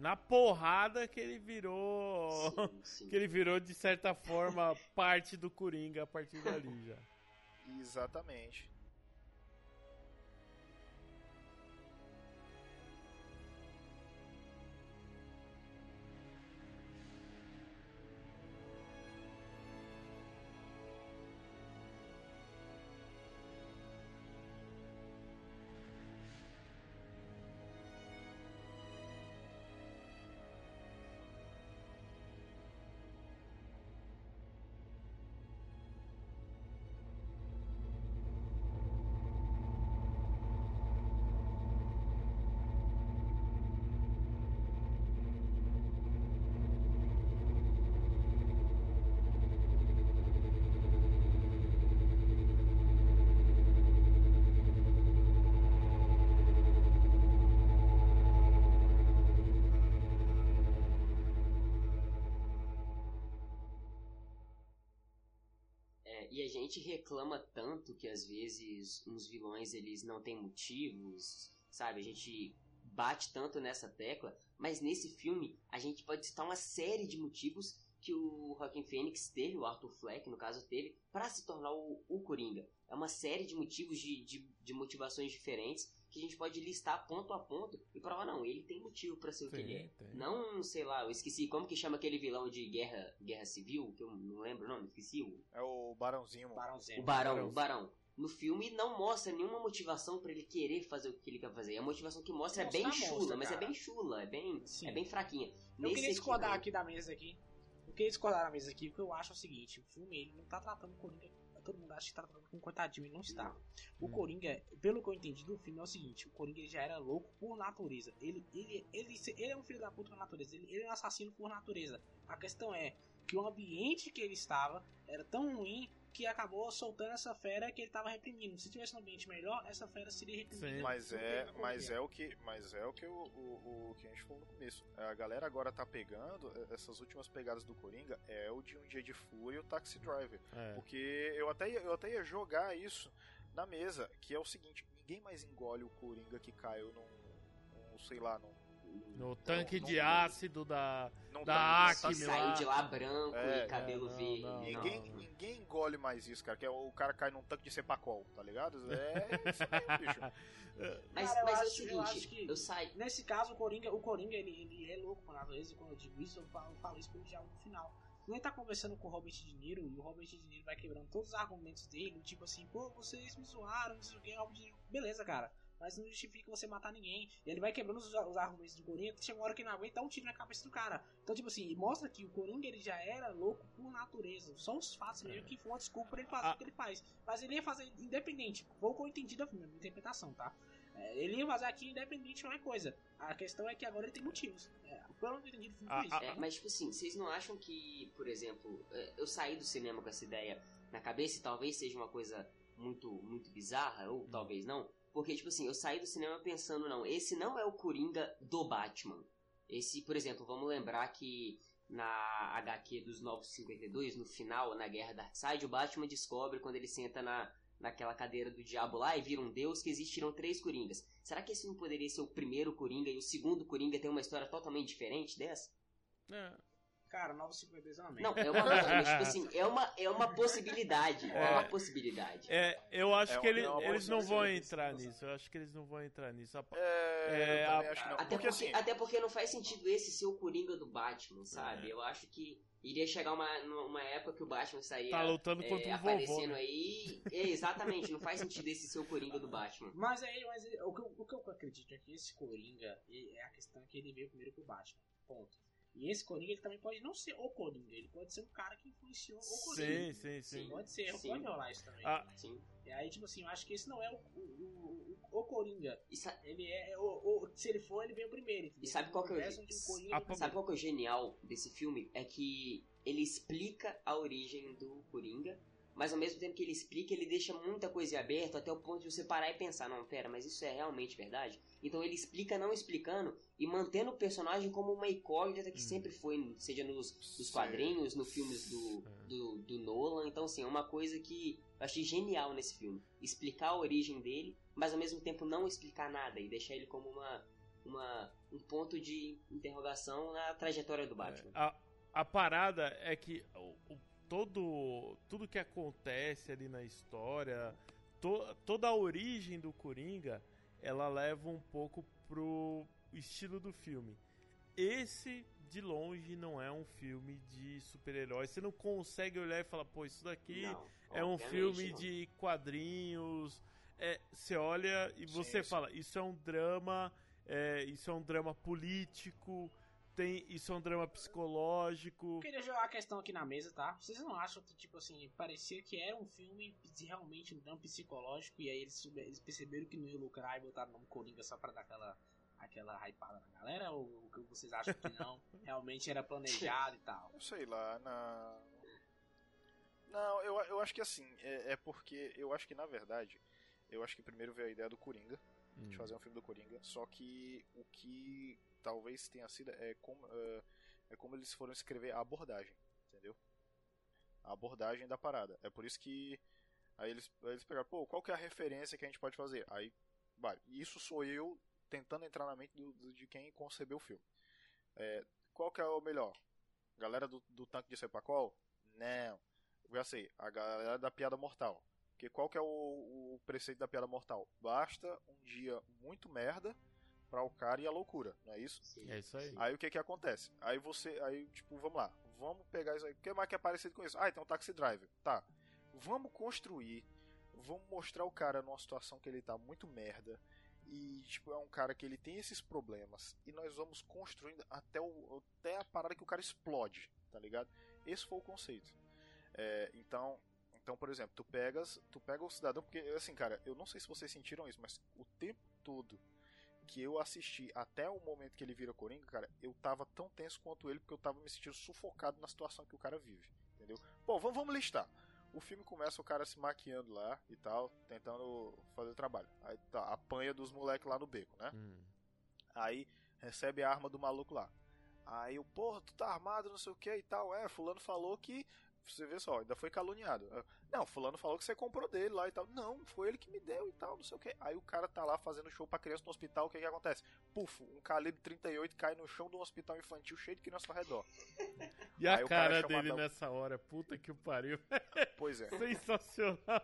na porrada que ele virou. Sim, sim. que ele virou, de certa forma, parte do Coringa a partir dali já. Exatamente. E a gente reclama tanto que às vezes uns vilões eles não têm motivos, sabe? A gente bate tanto nessa tecla, mas nesse filme a gente pode citar uma série de motivos que o Joaquin Phoenix teve, o Arthur Fleck no caso teve, para se tornar o, o Coringa. É uma série de motivos, de, de, de motivações diferentes que a gente pode listar ponto a ponto e provar, não, ele tem motivo para ser o que ele é. Tem. Não, sei lá, eu esqueci, como que chama aquele vilão de guerra, guerra civil, que eu não lembro o nome, esqueci o... É o Barãozinho. mano. Barão O. Barão, Barão. o Barão. No filme não mostra nenhuma motivação pra ele querer fazer o que ele quer fazer. A motivação que mostra é bem chula, mostra, mas é bem chula, é bem, Sim. é bem fraquinha. Eu Nesse queria discordar não. aqui da mesa aqui. Eu queria discordar da mesa aqui, porque eu acho o seguinte, o filme ele não tá tratando o Coringa. Todo mundo acha que tá tratando com um coitadinho, ele não está. O Hum. Coringa, pelo que eu entendi do filme, é o seguinte, o Coringa ele já era louco por natureza. Ele, ele, ele, ele é um filho da puta por natureza, ele, ele é um assassino por natureza. A questão é que o ambiente que ele estava era tão ruim que acabou soltando essa fera que ele estava reprimindo. Se tivesse um ambiente melhor, essa fera seria reprimida. Sim. Mas é, mas é o que, mas é o que o, o, o que a gente falou no começo. A galera agora tá pegando essas últimas pegadas do Coringa é o de um dia de fúria e o Taxi Driver, É. porque eu até ia, eu até ia jogar isso na mesa, que é o seguinte, ninguém mais engole o Coringa que caiu num, num sei lá, num No tanque não- de não- ácido da. não Da tá- Acme Só saiu de lá branco É, e cabelo é, não, verde. não, Ninguém, não. ninguém engole mais isso, cara. Que é o cara cai num tanque de cepacol, tá ligado? É isso mesmo, bicho. Mas, Cara, eu mas é o eu seguinte, que- eu saio. Nesse caso, o Coringa, o Coringa ele, ele é louco por natureza, e quando eu digo isso, eu falo, eu falo isso pelo diálogo no final. Quando ele tá conversando com o Robert De Niro, e o Robert De Niro vai quebrando todos os argumentos dele, tipo assim, pô, vocês me zoaram, não sei o que, Robert De Niro, beleza, cara. Mas não justifica você matar ninguém. E ele vai quebrando os, os argumentos do Coringa, que chega uma hora que ele não aguenta dar um tiro na cabeça do cara. Então, tipo assim, mostra que o Coringa ele já era louco por natureza. Só os fatos mesmo que foi uma desculpa pra ele fazer Ah. o que ele faz. Mas ele ia fazer independente. Foi o que eu entendi da minha interpretação, tá? É, ele ia fazer aquilo independente de qualquer coisa. A questão é que agora ele tem motivos. É, pelo que eu entendi do filme Ah, isso. ah, É, mas, tipo assim, vocês não acham que, por exemplo, é, eu saí do cinema com essa ideia na cabeça e talvez seja uma coisa muito, muito bizarra, ou talvez não? Porque, tipo assim, eu saí do cinema pensando, não, esse não é o Coringa do Batman. Esse, por exemplo, vamos lembrar que na HQ dos Novos 52, no final, na Guerra Darkseid, o Batman descobre quando ele senta na, naquela cadeira do diabo lá e vira um deus que existiram três Coringas. Será que esse não poderia ser o primeiro Coringa e o segundo Coringa tem uma história totalmente diferente dessa? É. Cara, 952 é uma merda. Não, é uma, mas, tipo assim, é uma, é uma possibilidade. É, uma possibilidade. É, eu acho É que uma- ele- é uma eles não vão entrar nisso. Eu acho que eles não vão entrar nisso. A- É, É, eu a- acho que não. Até Porque porque, assim, até porque não faz sentido esse ser o Coringa do Batman, sabe? É. Eu acho que iria chegar uma, numa época que o Batman estaria Tá lutando é, contra um aparecendo vovô. né? aí. É, exatamente, não faz sentido esse ser o Coringa do Batman. Mas aí, mas o, que eu, o que eu acredito é que esse Coringa é a questão que ele veio primeiro que o Batman. Ponto. E esse Coringa ele também pode não ser o Coringa, ele pode ser um cara que influenciou o Coringa. Sim, sim, sim. Pode ser, Sim. pode rolar isso também. Ah. Sim. E aí, tipo assim, eu acho que esse não é o, o, o, o- o Coringa. E, sa- Ele é. O, o- se ele for, ele veio primeiro. entendeu? E sabe qual que é o- o veio sabe qual que é o genial desse filme? É que ele explica a origem do Coringa, mas ao mesmo tempo que ele explica, ele deixa muita coisa em aberto até o ponto de você parar e pensar, não, pera, mas isso é realmente verdade? Então ele explica não explicando e mantendo o personagem como uma incógnita que Hum. sempre foi, seja nos, nos quadrinhos, nos filmes do, É. do, do Nolan. Então, assim, é uma coisa que eu achei genial nesse filme. Explicar a origem dele, mas ao mesmo tempo não explicar nada e deixar ele como uma, uma, um ponto de interrogação na trajetória do Batman. A, a parada é que o, o- todo tudo que acontece ali na história, to- toda a origem do Coringa, ela leva um pouco pro estilo do filme. Esse de longe não é um filme de super-heróis. Você não consegue olhar e falar, pô, isso daqui Não, é um filme não. de quadrinhos. É, você olha e você sim. fala, isso é um drama, é, isso é um drama político, tem, isso é um drama psicológico. Eu queria jogar a questão aqui na mesa, tá? Vocês não acham que, tipo assim, parecia que era um filme de realmente um drama psicológico e aí eles, eles perceberam que não ia lucrar e botaram o nome Coringa só pra dar aquela, aquela hypada na galera? Ou o que vocês acham que não? realmente era planejado e tal? sei lá, na. Não, eu, eu acho que assim, é, é porque eu acho que na verdade, eu acho que primeiro veio a ideia do Coringa, Hum. de fazer um filme do Coringa, só que o que talvez tenha sido é como, é, é como eles foram escrever a abordagem, entendeu? A abordagem da parada. É por isso que aí eles, aí eles pegaram, pô, qual que é a referência que a gente pode fazer? Aí, vai, isso sou eu tentando entrar na mente do- do- de quem concebeu o filme. É, qual que é o melhor? Galera do, do tanque de Sepacol? Não. Eu já sei, a galera da piada mortal. Porque qual que é o, o preceito da piada mortal? Basta um dia muito merda pra o cara e a loucura, não é isso? Sim. É isso aí. Aí o que que acontece? Aí você, aí tipo, vamos lá, vamos pegar isso aí. O que mais que é parecido com isso? Ah, tem um taxi driver. Tá. Vamos construir, vamos mostrar o cara numa situação que ele tá muito merda e tipo é um cara que ele tem esses problemas e nós vamos construindo até o até a parada que o cara explode, tá ligado? Esse foi o conceito. É, então, então, por exemplo, tu pegas, tu pega o cidadão porque assim, cara, eu não sei se vocês sentiram isso, mas o tempo todo que eu assisti até o momento que ele vira Coringa, cara, eu tava tão tenso quanto ele porque eu tava me sentindo sufocado na situação que o cara vive, entendeu? Bom, vamos, vamos listar. O filme começa o cara se maquiando lá e tal, tentando fazer o trabalho. Aí tá, apanha dos moleques lá no beco, né? Hum. Aí recebe a arma do maluco lá. Aí o porra, tu tá armado, não sei o que e tal. É, fulano falou que. Você vê só, ainda foi caluniado. Não, fulano falou que você comprou dele lá e tal. Não, foi ele que me deu e tal, não sei o que. Aí o cara tá lá fazendo show pra criança no hospital, o que que acontece? Puf, um calibre 38 cai no chão de um hospital infantil cheio de criança ao redor. E a Aí o cara dele nessa hora, puta que o pariu. Pois é. Sensacional.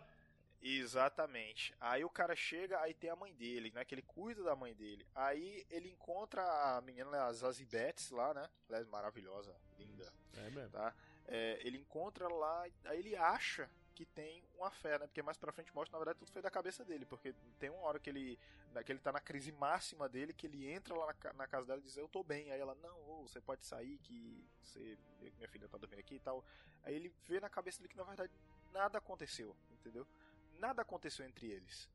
Exatamente. Aí o cara chega, aí tem a mãe dele, né? Que ele cuida da mãe dele. Aí ele encontra a menina, né, a Zazie Betts lá, né? Ela é maravilhosa, linda, É mesmo. tá? É, ele encontra lá, aí ele acha que tem uma fé, né? Porque mais pra frente mostra, na verdade, tudo foi da cabeça dele. Porque tem uma hora que ele, né, que ele tá na crise máxima dele, que ele entra lá na, na casa dela e diz, eu tô bem. Aí ela, não, você pode sair, que você, minha filha tá dormindo aqui e tal. Aí ele vê na cabeça dele que, na verdade, nada aconteceu, entendeu? Nada aconteceu entre eles.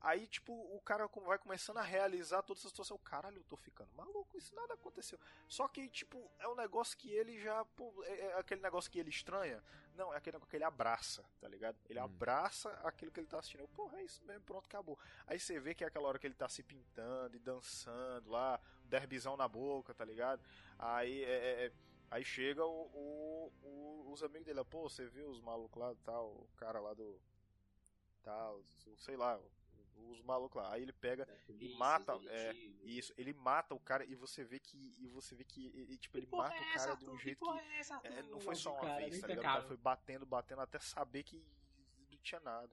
Aí, tipo, o cara vai começando a realizar toda essa situação. Caralho, eu tô ficando maluco, isso nada aconteceu. Só que, tipo, é um negócio que ele já. Pô, é, é aquele negócio que ele estranha. Não, é aquele negócio que ele abraça, tá ligado? Ele Hum. abraça aquilo que ele tá assistindo. Eu, Porra, é isso mesmo, pronto, acabou. Aí você vê que é aquela hora que ele tá se pintando e dançando lá, derbizão na boca, tá ligado? Aí é. é- é- Aí chega o, o- o- os amigos dele, pô, você viu os malucos lá, tal, o cara lá do. Tal, sei lá, os malucos lá. Aí ele pega Polícia, mata, os é, isso, ele mata o cara e você vê que e você vê que e, tipo ele mata é o cara de um jeito que que é é, não foi só uma Cara, vez, tá não ligado? O cara foi batendo, batendo até saber que não tinha nada.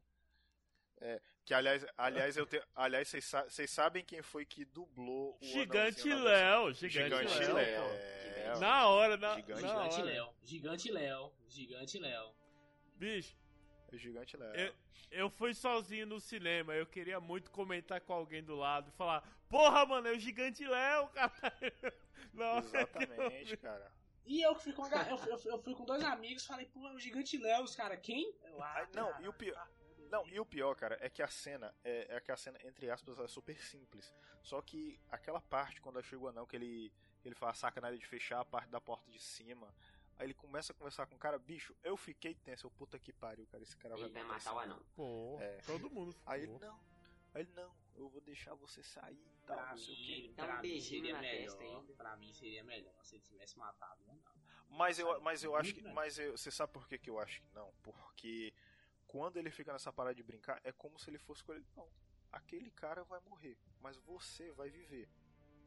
É, que aliás, aliás eu tenho, aliás vocês sa- vocês sabem quem foi que dublou o Gigante Léo, Gigante, Gigante Léo. Léo. Na hora, na, Gigante- na Gigante hora. Léo, Gigante Léo, Gigante Léo. Bicho, O Gigante Léo. eu, eu fui sozinho no cinema, eu queria muito comentar com alguém do lado e falar, porra, mano, é o Gigante Léo, hora que eu Exatamente, cara. E eu fui com, eu, eu, fui- eu fui com dois amigos, falei, pô, é o Gigante Léo, os caras, quem? Eu, ah, não, cara, e o pior- tá, Não, e o pior, cara, é que a cena, é, é que a cena, entre aspas, é super simples. Só que aquela parte, quando chega o anão, que ele, ele faz a sacanagem de fechar a parte da porta de cima, aí ele começa a conversar com o cara, bicho, eu fiquei tenso, eu, puta que pariu, cara, esse cara Ele vai matar matar o anão. Porra, É. todo mundo Aí ele, ficou. não, aí ele, não, eu vou deixar você sair e tal, Pra não sei o quê. mim, Dá um pra mim beijinho seria na melhor. testa ainda. Pra mim seria melhor se ele tivesse matado o anão. Mas eu, mas eu acho que. Mas eu, você sabe por que, que eu acho que não? Porque quando ele fica nessa parada de brincar, é como se ele fosse escolher. Não, aquele cara vai morrer, mas você vai viver.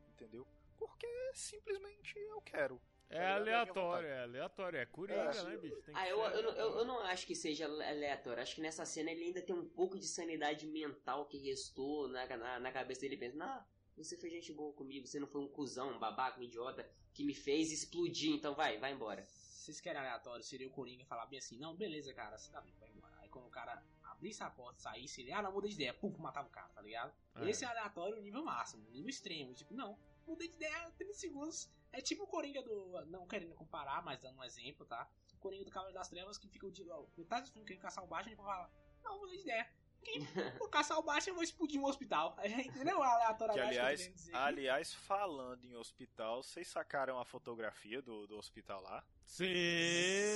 Entendeu? Porque simplesmente eu quero. É Tá? É aleatório, é aleatório, é coringa, É, né, bicho? Tem que Ah, eu, eu, não- eu, eu não acho que seja aleatório. Acho que nessa cena ele ainda tem um pouco de sanidade mental que restou na, na, na cabeça dele. Ele pensa, não, você foi gente boa comigo, você não foi um cuzão, um babaca, um idiota que me fez explodir, então vai, vai embora. Se vocês querem aleatório, seria o Coringa falar bem assim, não, beleza, cara, você tá bem, vai embora. Aí quando o cara abrisse a porta e saísse, ele, ah, não, mudei de ideia, pum, matava o cara, tá ligado? É. Esse é aleatório nível máximo, nível extremo. Tipo, não, mudei de ideia 30 segundos. É tipo o Coringa do. Não querendo comparar, mas dando um exemplo, tá? O Coringa do Cavaleiro das Trevas que fica o dia. Metade do filme querendo caçar o Batman e fala, não, mudei de ideia. Quem for caçar o Batman, eu vou explodir um hospital. Entendeu? A Que aleatoriedade que aliás, querendo dizer aliás, falando em hospital, vocês sacaram a fotografia do, do hospital lá? Sim,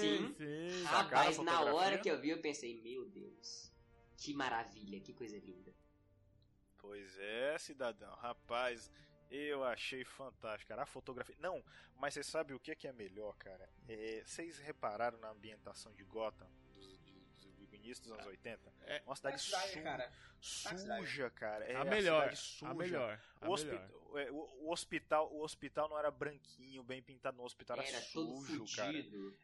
Sim. sim. Rapaz, na hora que eu vi, eu pensei, meu Deus, que maravilha, que coisa linda. Pois é, cidadão. Rapaz, eu achei fantástico, cara. A fotografia. Não, mas você sabe o que que é melhor, cara? É, vocês repararam na ambientação de Gotham, dos, dos, do início dos anos 80? É. Uma cidade, Tá cidade, su- cara. suja, cara. É a melhor, cidade suja. a melhor, a O, hospi- melhor. é, o- o hospital, o hospital não era branquinho, bem pintado, no hospital era, Era sujo, cara.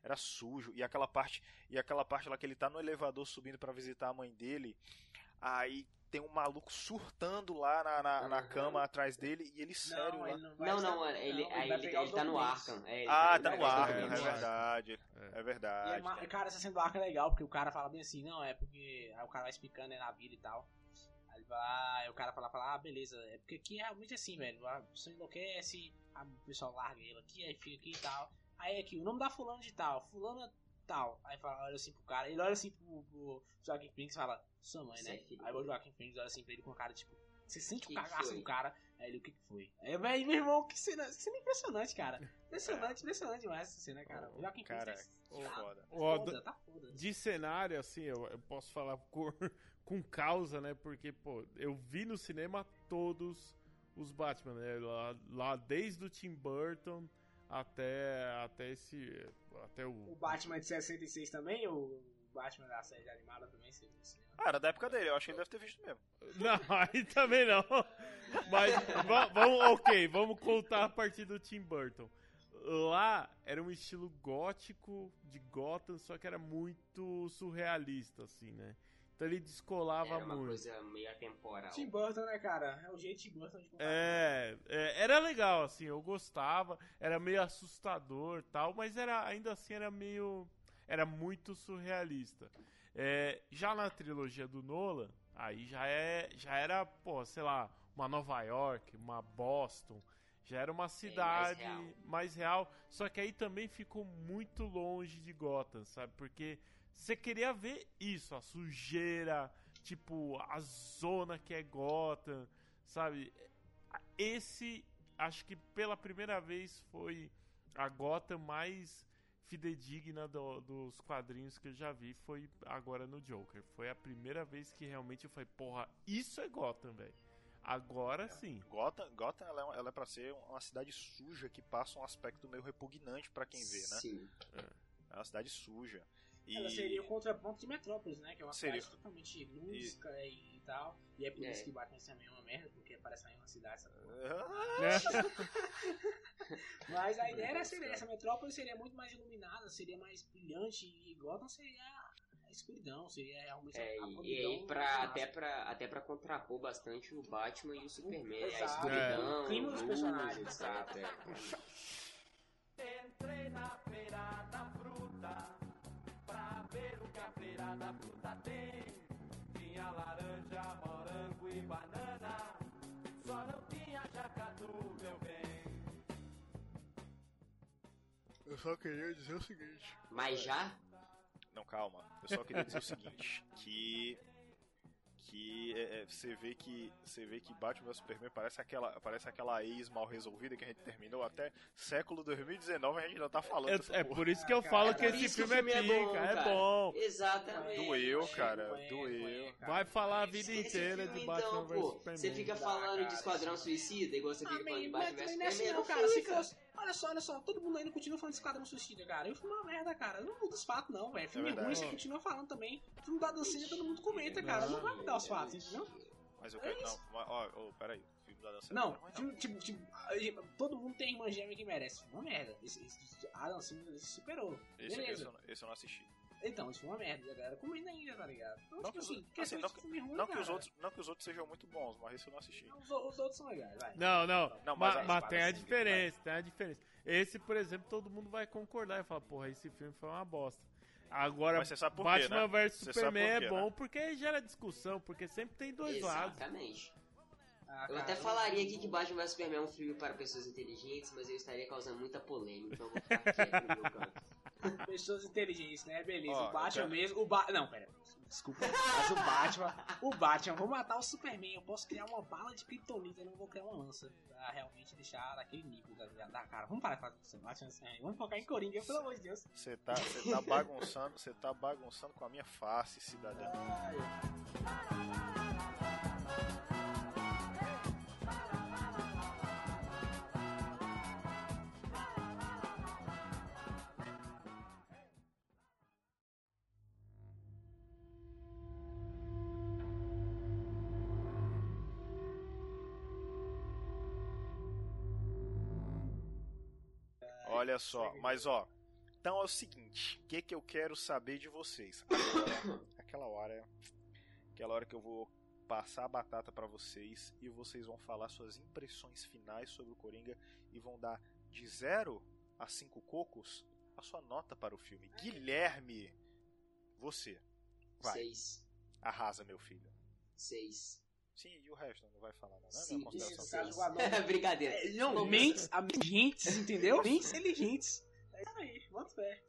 Era sujo. E aquela parte, e aquela parte lá que ele tá no elevador subindo pra visitar a mãe dele, aí tem um maluco surtando lá na, na, na Uhum. cama atrás dele e ele sério lá. ele não Não, não, ele, não, vai ele, pegar ele tá no documentos. Arkham. É, ele Ah, ele tá no Arkham, é. Arkham. verdade. É. É E verdade. é ma- cara, essa cena do arco é legal, porque o cara fala bem assim, não, é porque. Aí o cara vai explicando né, na vida e tal. Aí ele vai aí o cara fala, fala, ah, beleza, é porque aqui é realmente assim, velho. Pessoa enlouquece, a- o pessoal larga ele aqui, aí fica aqui e tal. Aí aqui, o nome da fulano de tal, fulana tal. Aí fala, olha assim pro cara, ele olha assim pro, pro Joaquim Phoenix e fala, sua mãe, né? Isso é. Aí o Joaquim Phoenix olha assim pra ele com a cara, tipo, você sente o Que cagaço foi? do cara. Aí ele, o que que foi? Aí, velho, meu irmão, que cena, cena impressionante, cara. Impressionante, impressionante demais essa cena, cara. O Joaquim Cara, Phoenix que tá foda, tá foda. De cenário, assim, eu, eu posso falar com, com causa, né? Porque, pô, eu vi no cinema todos os Batman, né? Lá, lá desde o Tim Burton até, até esse. Até o. O Batman de 66 também, o Batman da série animada também, você viu no cinema. Ah, era da época dele, eu acho que ele deve ter visto mesmo. Não, aí também não. Mas va- vamos, ok, vamos contar a partir do Tim Burton. Lá era um estilo gótico de Gotham, só que era muito surrealista, assim, né? Então ele descolava Era uma muito. coisa meio atemporal. Tim Burton, né, cara? É o jeito Tim Burton de contar. É, é, era legal, assim, eu gostava, era meio assustador tal, mas era ainda assim era meio. era muito surrealista. É, já na trilogia do Nolan, aí já, é, já era, pô, sei lá, uma Nova York, uma Boston, já era uma cidade real. mais real. Só que aí também ficou muito longe de Gotham, sabe? Porque você queria ver isso, a sujeira, tipo, a zona que é Gotham, sabe? Esse, acho que pela primeira vez foi a Gotham mais fidedigna do- dos quadrinhos que eu já vi, foi agora no Joker. Foi a primeira vez que realmente eu falei, porra, isso é Gotham, velho. Agora sim. Gotham, Gotham ela, é, ela é pra ser uma cidade suja que passa um aspecto meio repugnante pra quem vê, né? Sim. É uma cidade suja. E Ela seria o contraponto de Metrópolis, né? Que é uma Seria. cidade totalmente lúdica e... tal. E é por É. isso que Batman também é uma merda, porque parece aí uma cidade. essa porra. Né? Mas a ideia era seria essa Metrópolis seria muito mais iluminada, seria mais brilhante e Gotham seria a escuridão, seria realmente É, a e, e aí pra, máxima. até, pra, até pra contrapor bastante o Batman e o Superman, a Exato. escuridão, É. O clima dos personagens, exato. Entrei na feira da a feira da fruta tem. Tinha laranja, morango e banana, só não tinha jacatu, meu bem. Eu só queria dizer o seguinte. Mas já? Não, calma. Eu só queria dizer o seguinte, que que é, é, você vê que você vê que Batman vs Superman parece aquela parece aquela ex mal resolvida que a gente terminou até século 2019 a gente ainda tá falando. É, é por isso que eu Cara, falo é que esse filme é filme é bom, pica, é cara. bom. Exatamente. Doeu, cara, É, doeu. é, cara. Vai falar a vida Esse- inteira filme, de Batman então, vs pô, Superman. Você fica falando de cara, Esquadrão sim. Suicida, igual você Ah, fica falando de Batman vs é Superman. não, cara. foi, Se fosse- Olha só, olha só, todo mundo ainda continua falando de Esquadrão Suicida, cara. E o filme é uma merda, cara. Não muda os fatos, não, velho. Filme É ruim, você continua falando também. O filme da dancinha todo mundo comenta, cara. Não vai mudar os fatos, entendeu? Mas eu quero. Não, mas, ó, ó, peraí. O filme da dança Não, é ruim, filme, tipo, tipo, todo mundo tem irmã gêmea que merece. É uma merda. Esse, esse, a dancinha se superou. Esse, esse, Beleza. eu, não- esse eu não assisti. Então, isso foi uma merda. A galera comendo ainda, tá ligado? Então, Não tipo que os- assim, assim, questão não que- ruim, Não que, os outros, não que os outros sejam muito bons, mas esse eu não assisti. Os, os outros são legais, vai. Não, não, Não, mas, mas- mas tem a assim, diferença, tem a diferença. Esse, por exemplo, todo mundo vai concordar e falar, porra, esse filme foi uma bosta. Agora, Mas você sabe por quê, Batman né? vs Superman por quê, é bom né? porque aí gera discussão, porque sempre tem dois lados. Exatamente. Ah, Eu cara, até falaria aqui que Batman vs Superman é um filme para pessoas inteligentes, mas eu estaria causando muita polêmica, então eu vou ficar quieto no meu canto. Pessoas inteligentes, né? Beleza. Ó, o Batman quero- mesmo. O ba... Não, pera. Desculpa. Mas o Batman. O Batman, vou matar o Superman. Eu posso criar uma bala de kryptonita, eu não vou criar uma lança. Pra realmente deixar daquele nível da, da cara. Vamos parar de falar com Batman. Vamos focar em Coringa, pelo amor de Deus. Você tá, tá bagunçando, você tá bagunçando com a minha face, cidadão. Olha só, mas ó, então é o seguinte, o que que eu quero saber de vocês? Aquela hora, aquela hora que eu vou passar a batata pra vocês e vocês vão falar suas impressões finais sobre o Coringa e vão dar de 0 a 5 cocos a sua nota para o filme. Guilherme, você vai, Seis. arrasa meu filho. Seis. Sim, e o resto não vai falar nada, né? Sim, final. jogador. Brincadeira. É, Não, Vamos- mentes inteligentes, entendeu? Mentes inteligentes. É isso aí, bota fé.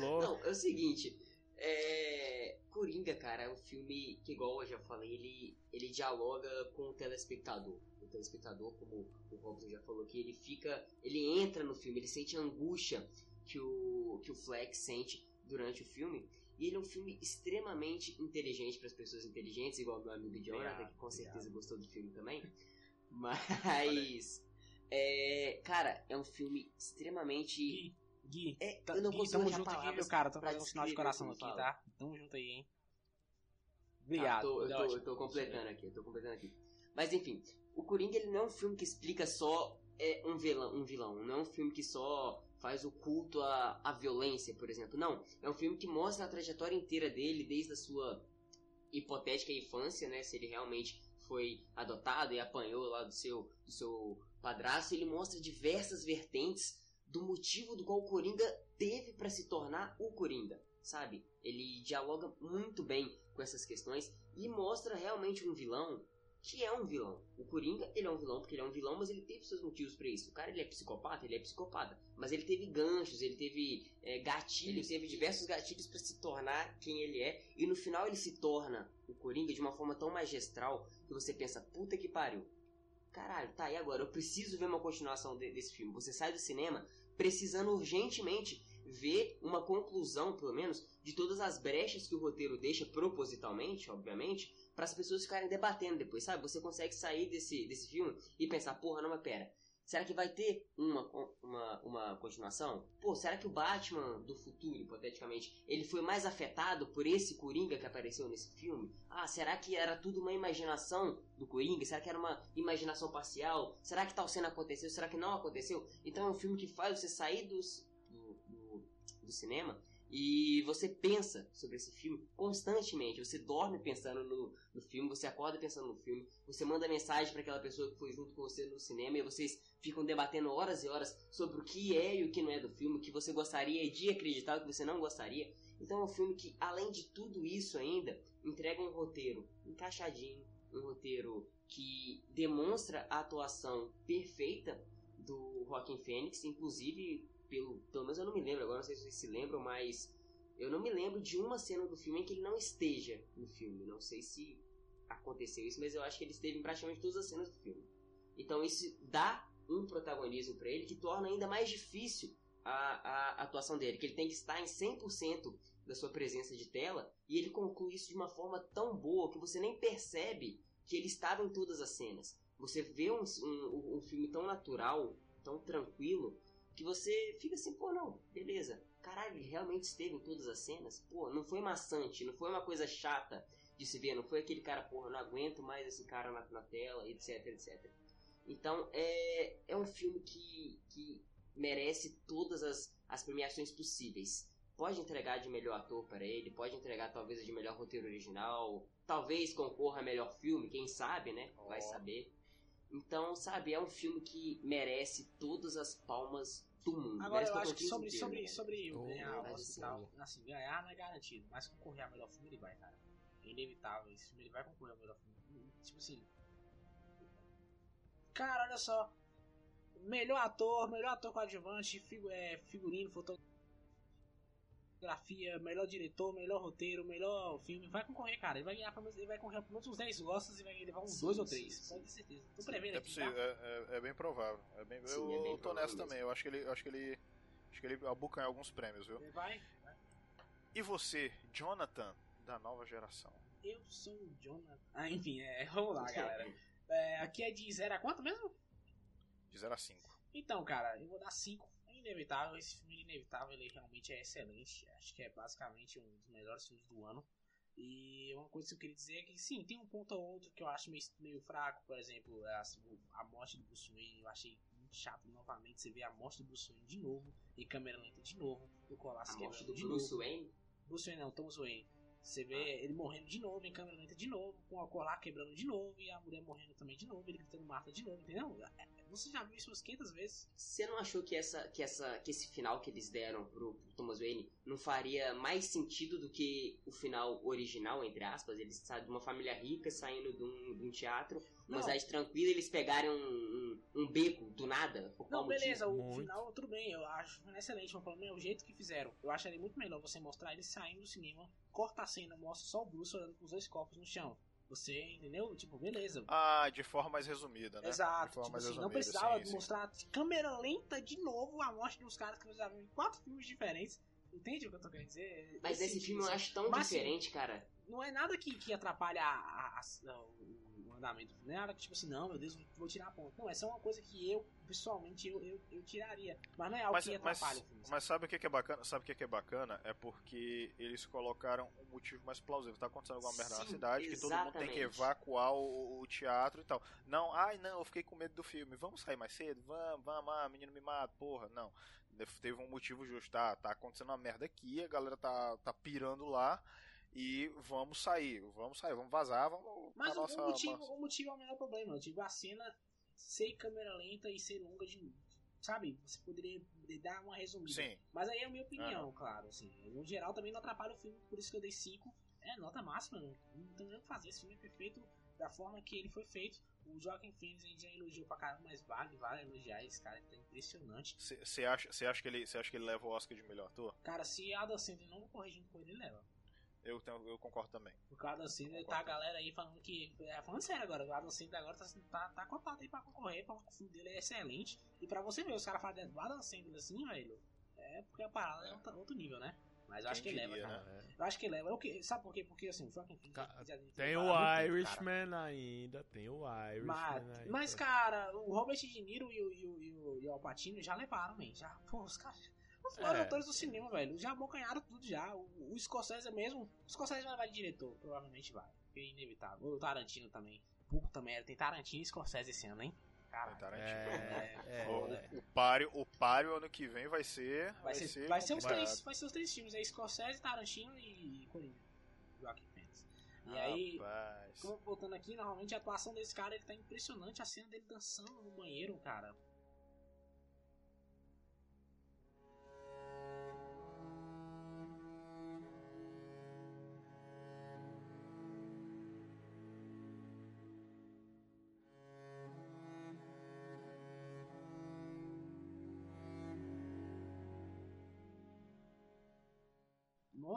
Não, é o seguinte, é... Coringa, cara, é um filme que, igual eu já falei, ele, ele dialoga com o telespectador. O telespectador, como o Robson já falou aqui, ele fica, ele entra no filme, ele sente a angústia que o, que o Flex sente durante o filme. E ele é um filme extremamente inteligente para as pessoas inteligentes, igual meu amigo Jonathan, que com obrigado. certeza gostou do filme também. Mas, é, cara, é um filme extremamente Gui, Gui, é, tá- eu não Gui, consigo tamo junto aqui, meu cara. Tô fazendo um sinal de coração aqui, tá? Tamo junto aí, hein? Ah, Obrigado. tô- eu, tô, ótimo. eu tô completando aqui, eu tô completando aqui. Mas enfim, o Coringa ele não é um filme que explica só é, um, vilão, um vilão. Não é um filme que só faz o culto à, à violência, por exemplo. Não. É um filme que mostra a trajetória inteira dele, desde a sua hipotética infância, né? Se ele realmente foi adotado e apanhou lá do seu, do seu padrasto. Ele mostra diversas vertentes do motivo do qual o Coringa teve para se tornar o Coringa, sabe? Ele dialoga muito bem com essas questões e mostra realmente um vilão que é um vilão. O Coringa, ele é um vilão porque ele é um vilão, mas ele teve seus motivos para isso. O cara, ele é psicopata, ele é psicopata. Mas ele teve ganchos, ele teve é, gatilhos, teve diversos gatilhos para se tornar quem ele é. E no final ele se torna o Coringa de uma forma tão magistral que você pensa, puta que pariu. Caralho, tá, e agora? Eu preciso ver uma continuação de- desse filme. Você sai do cinema precisando urgentemente ver uma conclusão, pelo menos, de todas as brechas que o roteiro deixa propositalmente, obviamente, para as pessoas ficarem debatendo depois, sabe? Você consegue sair desse, desse filme e pensar, porra, não, mas pera. Será que vai ter uma, uma, uma continuação? Pô, será que o Batman do futuro, hipoteticamente, ele foi mais afetado por esse Coringa que apareceu nesse filme? Ah, será que era tudo uma imaginação do Coringa? Será que era uma imaginação parcial? Será que tal cena aconteceu? Será que não aconteceu? Então é um filme que faz você sair dos, do, do, do cinema e você pensa sobre esse filme constantemente. Você dorme pensando no, no filme, você acorda pensando no filme, você manda mensagem para aquela pessoa que foi junto com você no cinema e vocês ficam debatendo horas e horas sobre o que é e o que não é do filme, o que você gostaria de acreditar, o que você não gostaria. Então é um filme que, além de tudo isso ainda, entrega um roteiro encaixadinho, um roteiro que demonstra a atuação perfeita do Joaquin Phoenix, inclusive pelo, pelo menos eu não me lembro agora, não sei se vocês se lembram, mas eu não me lembro de uma cena do filme em que ele não esteja no filme. Não sei se aconteceu isso, mas eu acho que ele esteve em praticamente todas as cenas do filme. Então isso dá um protagonismo para ele que torna ainda mais difícil a, a atuação dele, que ele tem que estar em 100% da sua presença de tela e ele conclui isso de uma forma tão boa que você nem percebe que ele estava em todas as cenas. Você vê um, um, um filme tão natural, tão tranquilo, que você fica assim, pô, não, beleza. Caralho, ele realmente esteve em todas as cenas? Pô, não foi maçante, não foi uma coisa chata de se ver, não foi aquele cara, porra, não aguento mais esse cara na, na tela, etc, etc. Então, é, é um filme que, que merece todas as, as premiações possíveis. Pode entregar de melhor ator para ele, pode entregar talvez de melhor roteiro original, talvez concorra a melhor filme, quem sabe, né? Vai saber. Então, sabe, é um filme que merece todas as palmas do mundo. Agora eu acho que sobre, inteiro, sobre, né? sobre Oh, ganhar verdade, Oscar assim, ganhar não é garantido, mas concorrer a melhor filme ele vai, cara. É inevitável, esse filme ele vai concorrer a melhor filme. Tipo assim. Cara, olha só. Melhor ator, melhor ator coadjuvante, figu é, figurino, fotografia, melhor diretor, melhor roteiro, melhor filme. Vai concorrer, cara. Ele vai ganhar pelo menos, ele vai concorrer por menos uns 10 Oscars e vai levar uns Sim, 2 ou sim, 3. sim. Pode ter certeza. Tô prevendo É aqui, possível, tá? é, é- é bem provável. É bem, Sim, eu, é bem tô nessa mesmo. também. Eu acho que ele, eu acho que ele, acho que ele abucanha alguns prêmios, viu? Ele vai. E você, Jonathan, da nova geração? Eu sou o Jonathan. Ah, enfim, é, vamos lá, galera. É, aqui é de 0 a quanto mesmo? De 0 a 5. Então, cara, eu vou dar 5. Inevitável, esse filme é inevitável, ele realmente é excelente. Acho que é basicamente um dos melhores filmes do ano. E uma coisa que eu queria dizer é que sim, tem um ponto ou outro que eu acho meio, meio fraco, por exemplo, a, a morte do Bruce Wayne, eu achei muito chato novamente você ver a morte do Bruce Wayne de novo, e câmera lenta de novo, o Colossus A morte do de Bruce novo. Wayne? Bruce Wayne não, Thomas Wayne. Você vê ele morrendo de novo em câmera lenta de novo, com a colar quebrando de novo e a mulher morrendo também de novo, ele gritando Marta de novo, entendeu? Você já viu isso umas 500 vezes? Você não achou que, essa, que, essa, que esse final que eles deram pro, pro Thomas Wayne não faria mais sentido do que o final original, entre aspas? Eles saem de uma família rica saindo de um, de um teatro, uma cidade tranquila, eles pegarem um, um, um beco do nada? Por qual Não, beleza, motivo? o Muito. final tudo bem, eu acho excelente, mas o problema é o jeito que fizeram. Eu acharia muito melhor você mostrar ele saindo do cinema, corta a cena, mostra só o Bruce olhando com os dois corpos no chão. Você, entendeu? Tipo, beleza. Ah, de forma mais resumida, né? Exato, De forma tipo mais assim, não resumida, precisava sim, sim. mostrar de câmera lenta de novo a morte dos caras que nós já vimos em quatro filmes diferentes. Entende o que eu tô querendo dizer? Mas esse sentido, filme eu acho tão Mas, diferente, cara. não é nada que, que atrapalha a- a- a- andamento. Não é nada que, tipo assim, não, meu Deus, vou tirar a ponta. Não, é só uma coisa que eu, pessoalmente, eu, eu, eu tiraria. Mas não é algo Mas, que mas, atrapalha o filme. mas sabe o que é bacana? Sabe o que é bacana? É porque eles colocaram um motivo mais plausível. Tá acontecendo alguma merda na Sim, cidade que todo mundo tem que exatamente. evacuar o, o teatro e tal. Não, ai não, eu fiquei com medo do filme. Vamos sair mais cedo? Vamos, vamos, ah, menino me mata, porra. Não. Teve um motivo justo. Tá, tá acontecendo uma merda aqui, a galera tá, tá pirando lá. E vamos sair, vamos sair, vamos vazar, vamos. Mas o, nossa, motivo, nossa- o motivo é o menor problema. Eu digo, a cena ser câmera lenta e ser longa de, sabe, você poderia dar uma resumida. Sim. Mas aí é a minha opinião, claro, assim. No geral também não atrapalha o filme, por isso que eu dei 5. É, nota máxima, não, não tem nem o que fazer. Esse filme é perfeito da forma que ele foi feito. O Joaquin Phoenix a gente já elogiou pra caramba, mas vale, vale elogiar esse cara, ele tá impressionante. Você acha, cê acha, que ele, acha que ele leva o Oscar de melhor ator? Cara, se Adam Sandler não corrigindo com ele, ele leva. Eu, tenho, eu concordo também. O Adam Sandler tá a galera aí falando que. É, falando sério agora, o Adam Sandler agora tá, tá, tá cotado aí pra concorrer, porque o filme dele é excelente. E pra você ver, os caras falam do Adam Sandler assim, velho. É porque a parada é, é outro, outro nível, né? Mas eu acho que diria, leva, cara. Né? Eu acho que leva. Eu, sabe por quê? Porque assim, o Joaquin Phoenix... Tem o Irishman ainda, tem o Irishman mas, ainda. Mas, cara, o Robert De Niro e o, e o, e o, e o Al Pacino já levaram, man. Já, pô, os caras... Os é. atores do cinema, velho. Já abocanharam tudo já. O, o Scorsese mesmo... O Scorsese vai levar de diretor, provavelmente vai. É inevitável. O Tarantino também. Puta merda, tem Tarantino e Scorsese esse ano, hein? Cara, é, é, o, o, páreo, o páreo ano que vem vai ser. Vai, vai ser, ser, vai ser os três, vai ser os três filmes, é Scorsese, Tarantino e Coringa. Joaquim Phoenix. E Rapaz. aí, como voltando aqui, normalmente a atuação desse cara ele tá impressionante, a cena dele dançando no banheiro, cara.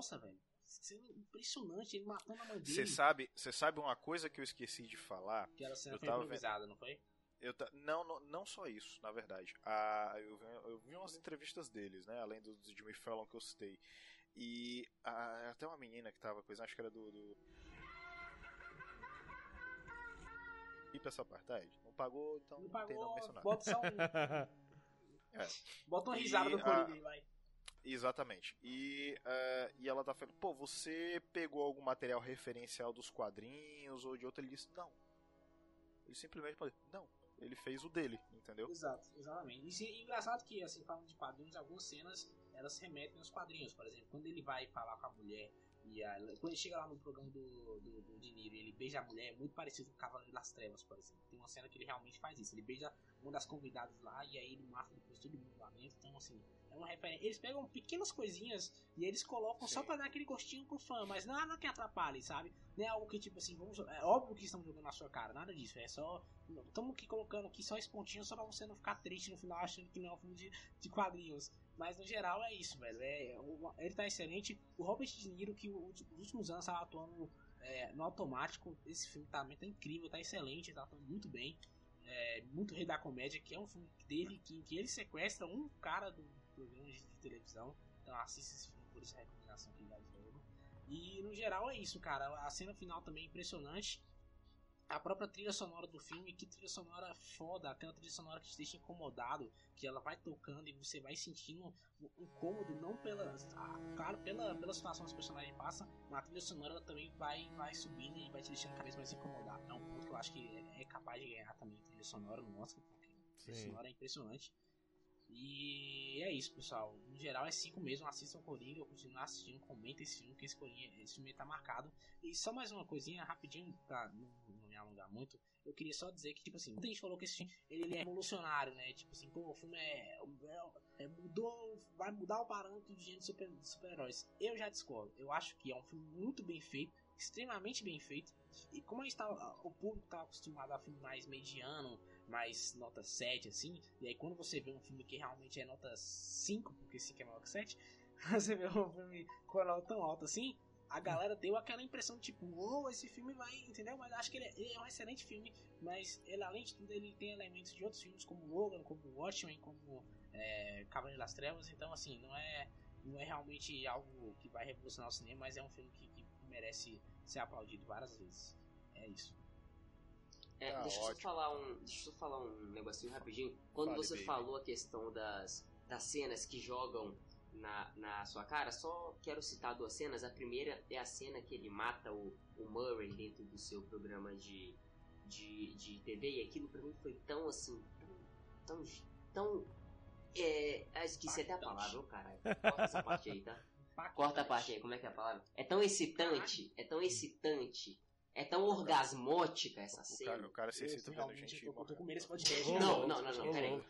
Nossa, velho. Sendo impressionante, ele matando a mãe dele. Você sabe, você sabe uma coisa que eu esqueci de falar? Que era cena eu foi tava improvisada, não foi? Eu ta... não, não, não só isso, na verdade. Ah, eu, vi, eu vi umas entrevistas deles, né? Além do, do Jimmy Fallon que eu citei. E ah, até uma menina que tava coisa, acho que era do. do... E pra essa parte, tá, Não pagou, então não, não pagou, tem não mencionar. Bota só um. é. Bota uma risada e, do Coringa aí, vai. Exatamente. E, uh, e ela tá falando, pô, você pegou algum material referencial dos quadrinhos ou de outro? Ele disse, não. Ele simplesmente falou, não. Ele fez o dele, entendeu? Exato, exatamente. E engraçado que, assim, falando de quadrinhos, algumas cenas elas remetem aos quadrinhos. Por exemplo, quando ele vai falar com a mulher e a, quando ele chega lá no programa do, do, do Dinheiro ele beija a mulher, é muito parecido com o Cavaleiro das Trevas, por exemplo. Tem uma cena que ele realmente faz isso. Ele beija uma das convidadas lá e aí ele mata depois todo mundo lá dentro. Então, assim, é uma referência. Eles pegam pequenas coisinhas e eles colocam Sim. só pra dar aquele gostinho pro fã, mas nada que atrapalhe, sabe? Não é algo que tipo assim, vamos, é óbvio que estamos jogando na sua cara, nada disso. É só. Estamos aqui colocando aqui só esse pontinho só pra você não ficar triste no final achando que não é um filme de, de quadrinhos. Mas no geral é isso, velho. É, ele tá excelente. O Robert De Niro, que os últimos anos estava atuando é, no automático, esse filme tá, tá incrível, tá excelente, tá atuando muito bem. É, muito Rei da Comédia, que é um filme dele que, que ele sequestra um cara do, programas de televisão. Então assista esse filme por essa recomendação que ele dá de novo. E no geral é isso, cara. A cena final também é impressionante. A própria trilha sonora do filme, que trilha sonora foda, aquela trilha sonora que te deixa incomodado, que ela vai tocando e você vai sentindo um incômodo, não pela. claro, pela, pela situação que os personagens passam, mas a trilha sonora ela também vai, vai subindo e vai te deixando cada vez mais incomodado. É um ponto que eu acho que é, é capaz de ganhar também a trilha sonora no Oscar, porque a trilha sonora é impressionante. E é isso, pessoal. No geral é 5 mesmo. Assistam o Coringa, eu continuo assistindo, comenta esse filme, que esse, Coringa, esse filme tá marcado. E só mais uma coisinha, rapidinho, pra não, me alongar muito. Eu queria só dizer que, tipo assim, muita gente falou que esse filme ele é revolucionário, né? Tipo assim, pô, o filme é, é, é mudou, vai mudar o parâmetro de gênero super, super-heróis. Eu já discordo. Eu acho que é um filme muito bem feito, extremamente bem feito. E como a gente tá, o público tá acostumado a filme mais mediano, mais nota 7, assim. E aí quando você vê um filme que realmente é nota 5, porque 5 é maior que 7, você vê um filme com a nota tão alta assim, a galera deu aquela impressão de tipo, uou, wow, esse filme vai, entendeu? Mas acho que ele é, ele é, um excelente filme, mas ele, além de tudo, ele tem elementos de outros filmes, como Logan, como Watchmen, como é, Cavaleiro das Trevas, então assim, não é, não é realmente algo que vai revolucionar o cinema, mas é um filme que, que merece ser aplaudido várias vezes. É isso. É, tá deixa, eu só falar um, deixa eu só falar um negocinho rapidinho. Quando Fale, você baby. falou a questão das, das cenas que jogam na, na sua cara, só quero citar duas cenas. A primeira é a cena que ele mata o, o Murray dentro do seu programa de, de, de TV, e aquilo pra mim foi tão assim, tão. tão. é, ah, esqueci até a palavra, ô caralho. Corta essa parte aí, tá? Corta a parte aí, como é que é a palavra? É tão excitante, é tão excitante é tão orgasmótica essa o cena. Cara, o cara se excita vendo gente. Eu tô, com medo desse podcast. Não, não, não, não, peraí.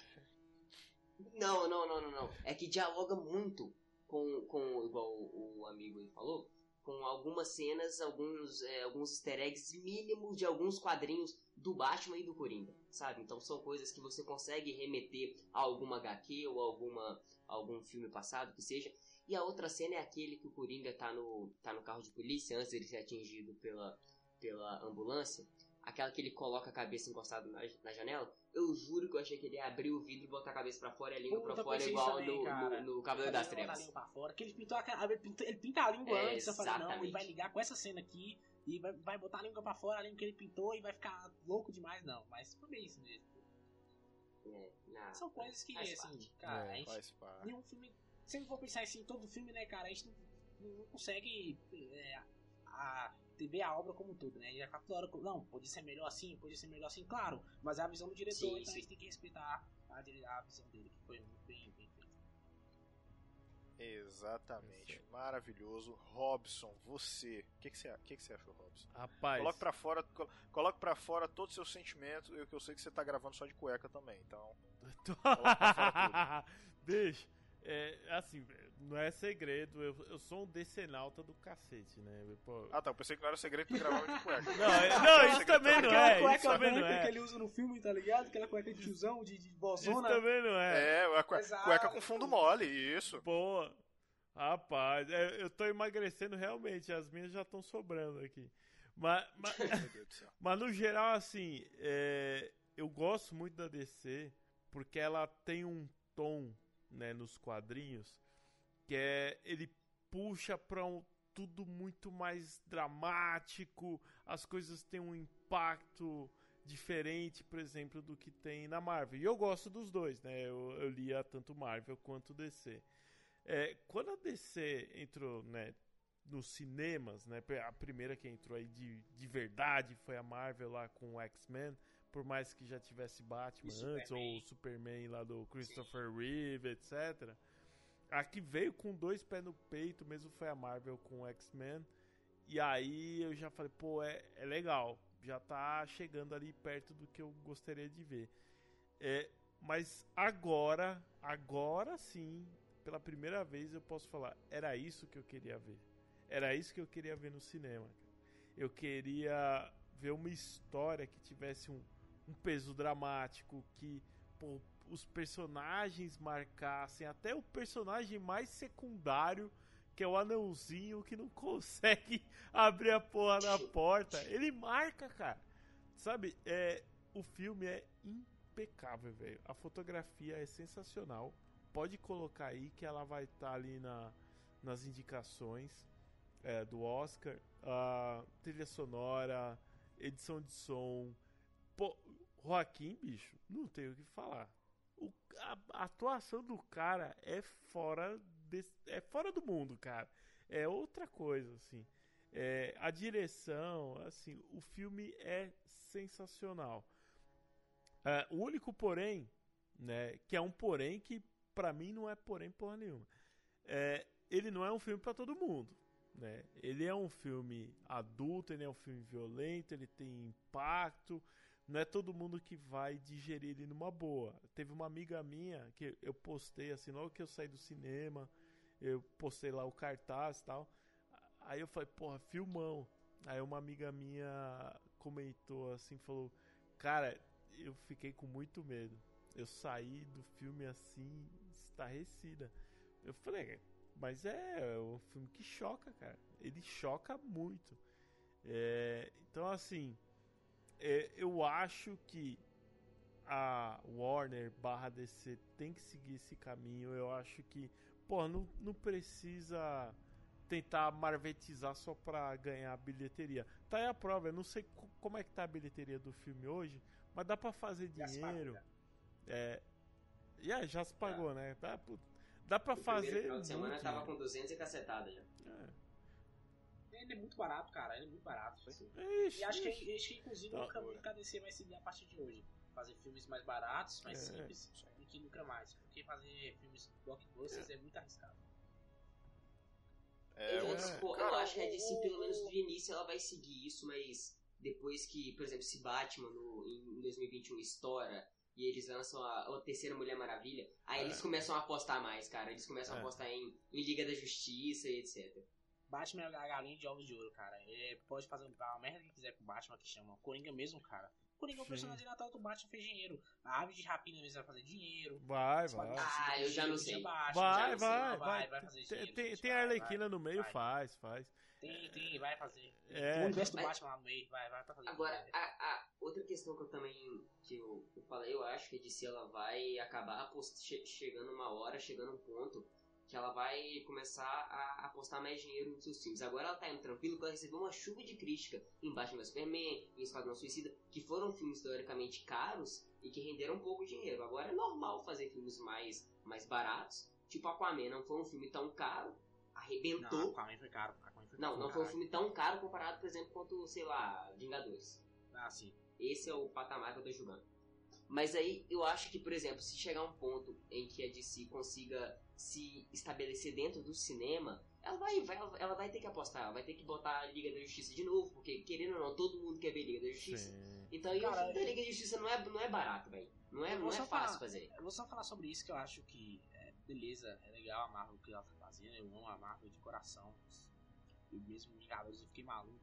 Não, não, não, não, não. É que dialoga muito com, com igual o, o amigo aí falou, com algumas cenas, alguns, é, alguns easter eggs mínimos de alguns quadrinhos do Batman e do Coringa, sabe? Então são coisas que você consegue remeter a alguma HQ ou alguma, algum filme passado que seja. E a outra cena é aquele que o Coringa tá no, tá no carro de polícia antes de ser atingido pela, pela ambulância. Aquela que ele coloca a cabeça encostada na, na janela. Eu juro que eu achei que ele ia abrir o vidro, botar a cabeça pra fora e a língua Puta, pra fora, igual também, no, no, no Cavaleiro das a Trevas. língua pra fora, que ele pintou a, ele pinta, ele pinta a língua É, antes. Eu falei, não, ele vai ligar com essa cena aqui e vai, vai botar a língua pra fora, a língua que ele pintou e vai ficar louco demais, não. Mas foi bem isso mesmo. É, São coisas que, assim, parte. cara, a É, gente, faz parte. nenhum filme. Se eu for pensar assim todo filme, né, cara, a gente não, não consegue é, a, ver a obra como um todo, né? E a com, não, podia ser melhor assim, podia ser melhor assim, claro, mas é a visão do diretor, Sim, então sim. a gente tem que respeitar a, a visão dele, que foi muito bem, bem feita. Exatamente. Maravilhoso. Robson, você. O que, que, você, o que, que você achou, Robson? Rapaz. Coloque pra fora, col- coloque pra fora todos os seus sentimentos. Eu que eu sei que você tá gravando só de cueca também, então. Bicho, é, assim, não é segredo, eu, eu sou um decenalta do cacete, né? Pô, Ah tá, eu pensei que não era segredo que tu gravava de cueca. Não, é- não, isso também não Aquela é, isso cueca também não branca é. que ele usa no filme, tá ligado? Aquela cueca de tiozão, de, de Isso bozona. também não é. É, a cue- Exato. cueca com fundo mole, isso. Boa. Rapaz, é, eu tô emagrecendo realmente, as minhas já estão sobrando aqui. Mas, mas, Meu Deus do céu. mas no geral, assim, é, eu gosto muito da DC porque ela tem um tom né, nos quadrinhos que é ele puxa pra um, tudo muito mais dramático, as coisas têm um impacto diferente, por exemplo, do que tem na Marvel. E eu gosto dos dois, né? Eu, eu lia tanto Marvel quanto DC. É, quando a DC entrou, né, nos cinemas, né, a primeira que entrou aí de, de verdade foi a Marvel lá com o X-Men, por mais que já tivesse Batman antes, ou o Superman lá do Christopher Reeve, etc. A que veio com dois pés no peito mesmo foi a Marvel com o X-Men. E aí eu já falei, pô, é, é legal. Já tá chegando ali perto do que eu gostaria de ver. É, mas agora, agora sim, pela primeira vez eu posso falar, era isso que eu queria ver. Era isso que eu queria ver no cinema. Eu queria ver uma história que tivesse um, um peso dramático, que pô, os personagens marcassem, até o personagem mais secundário, que é o anãozinho que não consegue abrir a porra da porta. Ele marca, cara. Sabe, é, o filme é impecável, velho. A fotografia é sensacional. Pode colocar aí que ela vai estar ali na, nas indicações é, do Oscar. A trilha sonora, edição de som. Pô, Joaquim, bicho, não tenho o que falar. O- a, a atuação do cara é fora, é fora do mundo, cara. É outra coisa, assim. É, a direção, assim, o filme é sensacional. É, o único porém, né, que é um porém que pra mim não é porém porra nenhuma. É, ele não é um filme pra todo mundo, né? Ele é um filme adulto, ele é um filme violento, ele tem impacto. Não é todo mundo que vai digerir ele numa boa. Teve uma amiga minha que eu postei assim, logo que eu saí do cinema, eu postei lá o cartaz e tal. Aí eu falei, porra, filmão. Aí uma amiga minha comentou assim, falou, cara, eu fiquei com muito medo. Eu saí do filme assim, estarrecida. Eu falei, mas é, é um filme que choca, cara. Ele choca muito. É, então, assim, é, eu acho que a Warner barra DC tem que seguir esse caminho. Eu acho que, pô, não, não precisa tentar marvetizar só pra ganhar bilheteria. Tá aí a prova, eu não sei co- como é que tá a bilheteria do filme hoje, mas dá pra fazer dinheiro. já. É, já, já se pagou, né? Dá, dá pra O fazer. final de semana muito tava dinheiro. com 200 e cacetada já. Ele é muito barato, cara. Ele é muito barato. É. Ixi, E acho que, acho que inclusive, Tá. o caminho que a DC vai seguir a partir de hoje. Fazer filmes mais baratos, mais É. simples e que lucra mais. Porque fazer filmes blockbusters é muito arriscado. É, eu, tipo, eu cara, acho que a DC, pelo menos do início, ela vai seguir isso, mas depois que, por exemplo, se Batman no, em 2021 estoura e eles lançam a, a terceira Mulher Maravilha, aí É. eles começam a apostar mais, cara. Eles começam a É. apostar em, em Liga da Justiça e etc. Batman é a galinha de ovos de ouro, cara. Ele pode fazer a merda que quiser com o Batman, que chama Coringa mesmo, cara. Coringa é o personagem natal do Batman fez dinheiro. A ave de rapina mesmo vai fazer dinheiro. Vai, vai. Ah, eu já não sei. Vai, vai, vai. vai fazer Tem, dinheiro, tem, gente, tem a Arlequina vai, no meio, vai. faz, faz. Tem, tem, vai fazer. É. O universo do Mas- Batman lá no meio, vai, vai pra fazer. Agora, a, a outra questão que eu também que eu, eu falei, eu acho que a DC ela vai acabar chegando uma hora, chegando um ponto que ela vai começar a apostar mais dinheiro nos seus filmes. Agora ela tá indo tranquilo porque ela recebeu uma chuva de crítica em Batman Superman, em Esquadrão Suicida, que foram filmes teoricamente caros e que renderam pouco dinheiro. Agora é normal fazer filmes mais, mais baratos. Tipo Aquaman não foi um filme tão caro, arrebentou. Não, Aquaman foi caro. Aquaman foi Não, caro, não foi um filme tão caro comparado, por exemplo, quanto, sei lá, Vingadores. Ah, sim. Esse é o patamar que eu tô julgando. Mas aí eu acho que, por exemplo, se chegar um ponto em que a DC consiga se estabelecer dentro do cinema, ela vai, vai- ela vai ter que apostar, ela vai ter que botar a Liga da Justiça de novo, porque querendo ou não, todo mundo quer ver Liga da Justiça. Sim. Então aí o filme da Liga da Justiça não é, não é barato, velho. Não é, não é fácil falar- fazer. Eu vou só falar sobre isso que eu acho que, é, beleza, é legal a Marvel que ela tá fazendo, eu amo a Marvel de coração. Eu mesmo Vingadores eu fiquei maluco,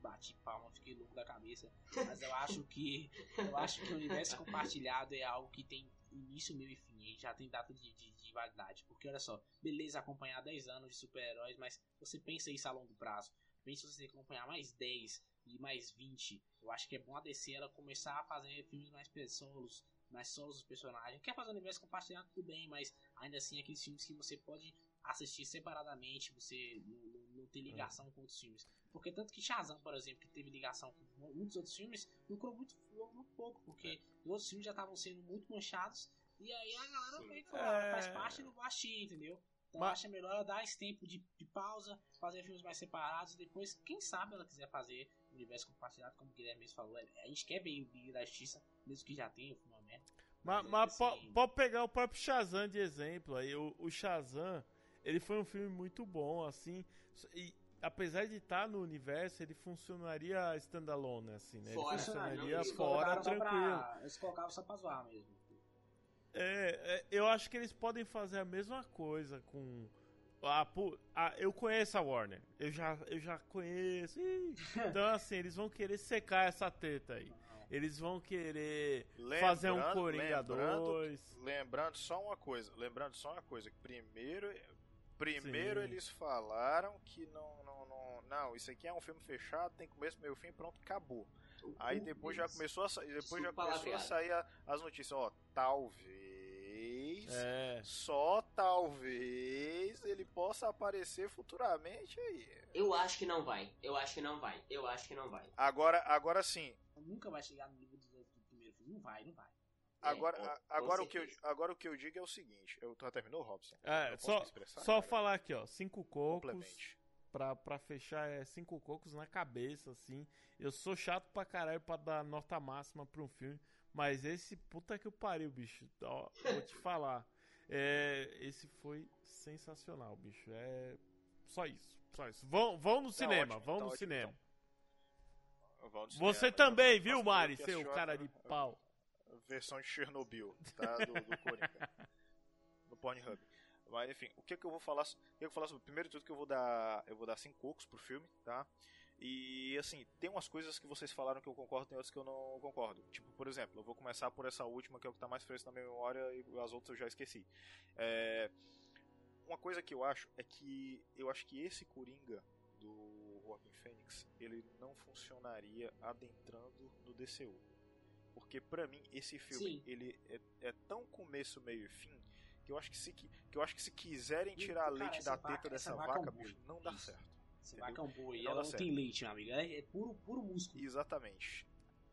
bati palma, fiquei louco da cabeça. Mas eu acho que eu acho que o universo compartilhado é algo que tem início, meio e fim, e já tem data de, de validade. Porque olha só, beleza acompanhar 10 anos de super-heróis, mas você pensa isso a longo prazo. Pensa você acompanhar mais 10 e mais 20. Eu acho que é bom a DC ela começar a fazer filmes mais solos, mais solos dos personagens. Quer fazer um universo compartilhado, tudo bem, mas ainda assim aqueles filmes que você pode assistir separadamente, você não, não, não ter ligação com outros filmes. Porque tanto que Shazam, por exemplo, que teve ligação com muitos outros filmes, lucrou muito, lucrou muito pouco, porque os outros filmes já estavam sendo muito manchados, e aí a galera meio que falou, ah, É. faz parte do assistir, entendeu? Então Mas- acha melhor ela dar esse tempo de, de pausa, fazer filmes mais separados, e depois, quem sabe ela quiser fazer universo compartilhado, como o Guilherme mesmo falou, é, a gente quer ver o Liga da Justiça, mesmo que já tenha o filme merda. Mas, Mas, mas assim- pode pegar o próprio Shazam de exemplo. Aí o, o Shazam, ele foi um filme muito bom, assim. E apesar de estar no universo, ele funcionaria standalone, assim, né? Fora, ele funcionaria não, fora, tranquilo. pra- Eles colocavam só pra zoar mesmo. É, é, eu acho que eles podem fazer a mesma coisa com. Ah, ah, eu conheço a Warner. Eu já, eu já conheço. Ih, Então, assim, eles vão querer secar essa treta aí. Eles vão querer fazer um Lembrando- Coringa lembrando 2. Lembrando só uma coisa, lembrando só uma coisa, primeiro, primeiro Sim. eles falaram que não, não, não, não, isso aqui é um filme fechado, tem começo, meio, fim, pronto, acabou. Aí depois já começou a, depois já começou a sair a- as notícias, ó, talvez, É. só talvez ele possa aparecer futuramente aí. Eu acho que não vai. Eu acho que não vai. Eu acho que não vai. Agora, agora sim, Nunca vai chegar no nível do, do primeiro filme. Não vai, não vai. agora, É, com- a- com agora o que eu, agora o que eu digo é o seguinte, eu já terminou, Robson? É, Eu só, só falar aqui, ó. Cinco cocos. Pra, pra fechar, é cinco cocos na cabeça, assim. Eu sou chato pra caralho pra dar nota máxima pra um filme. Mas esse, puta que o pariu, bicho. Ó, vou te falar. É, esse foi sensacional, bicho. É só isso. Só isso. Vão, vão no cinema, ótimo, vão tá no ótimo, cinema. No Você cinema, também, viu, Mari, seu cara de pau. versão de Chernobyl, tá? Do, do Coringa. no Pornhub. Mas enfim, o que que eu vou falar? O que eu vou falar sobre? Primeiro de tudo que eu vou dar, eu vou dar cinco cocos pro filme, tá? E assim, tem umas coisas que vocês falaram que eu concordo, tem outras que eu não concordo. Tipo, por exemplo, eu vou começar por essa última que é o que tá mais fresco na minha memória e as outras eu já esqueci. É, uma coisa que eu acho é que eu acho que esse Coringa do Joaquin Phoenix, ele não funcionaria adentrando no DCU. Porque pra mim esse filme Sim. ele é, é tão começo, meio e fim que eu acho que se que, eu acho que se quiserem tirar cara, leite da vaca- teta dessa essa vaca é vaca, bicho, não dá Isso. certo. É um boi. Não Ela não tem leite, meu amigo. É, é puro, puro músculo. Exatamente.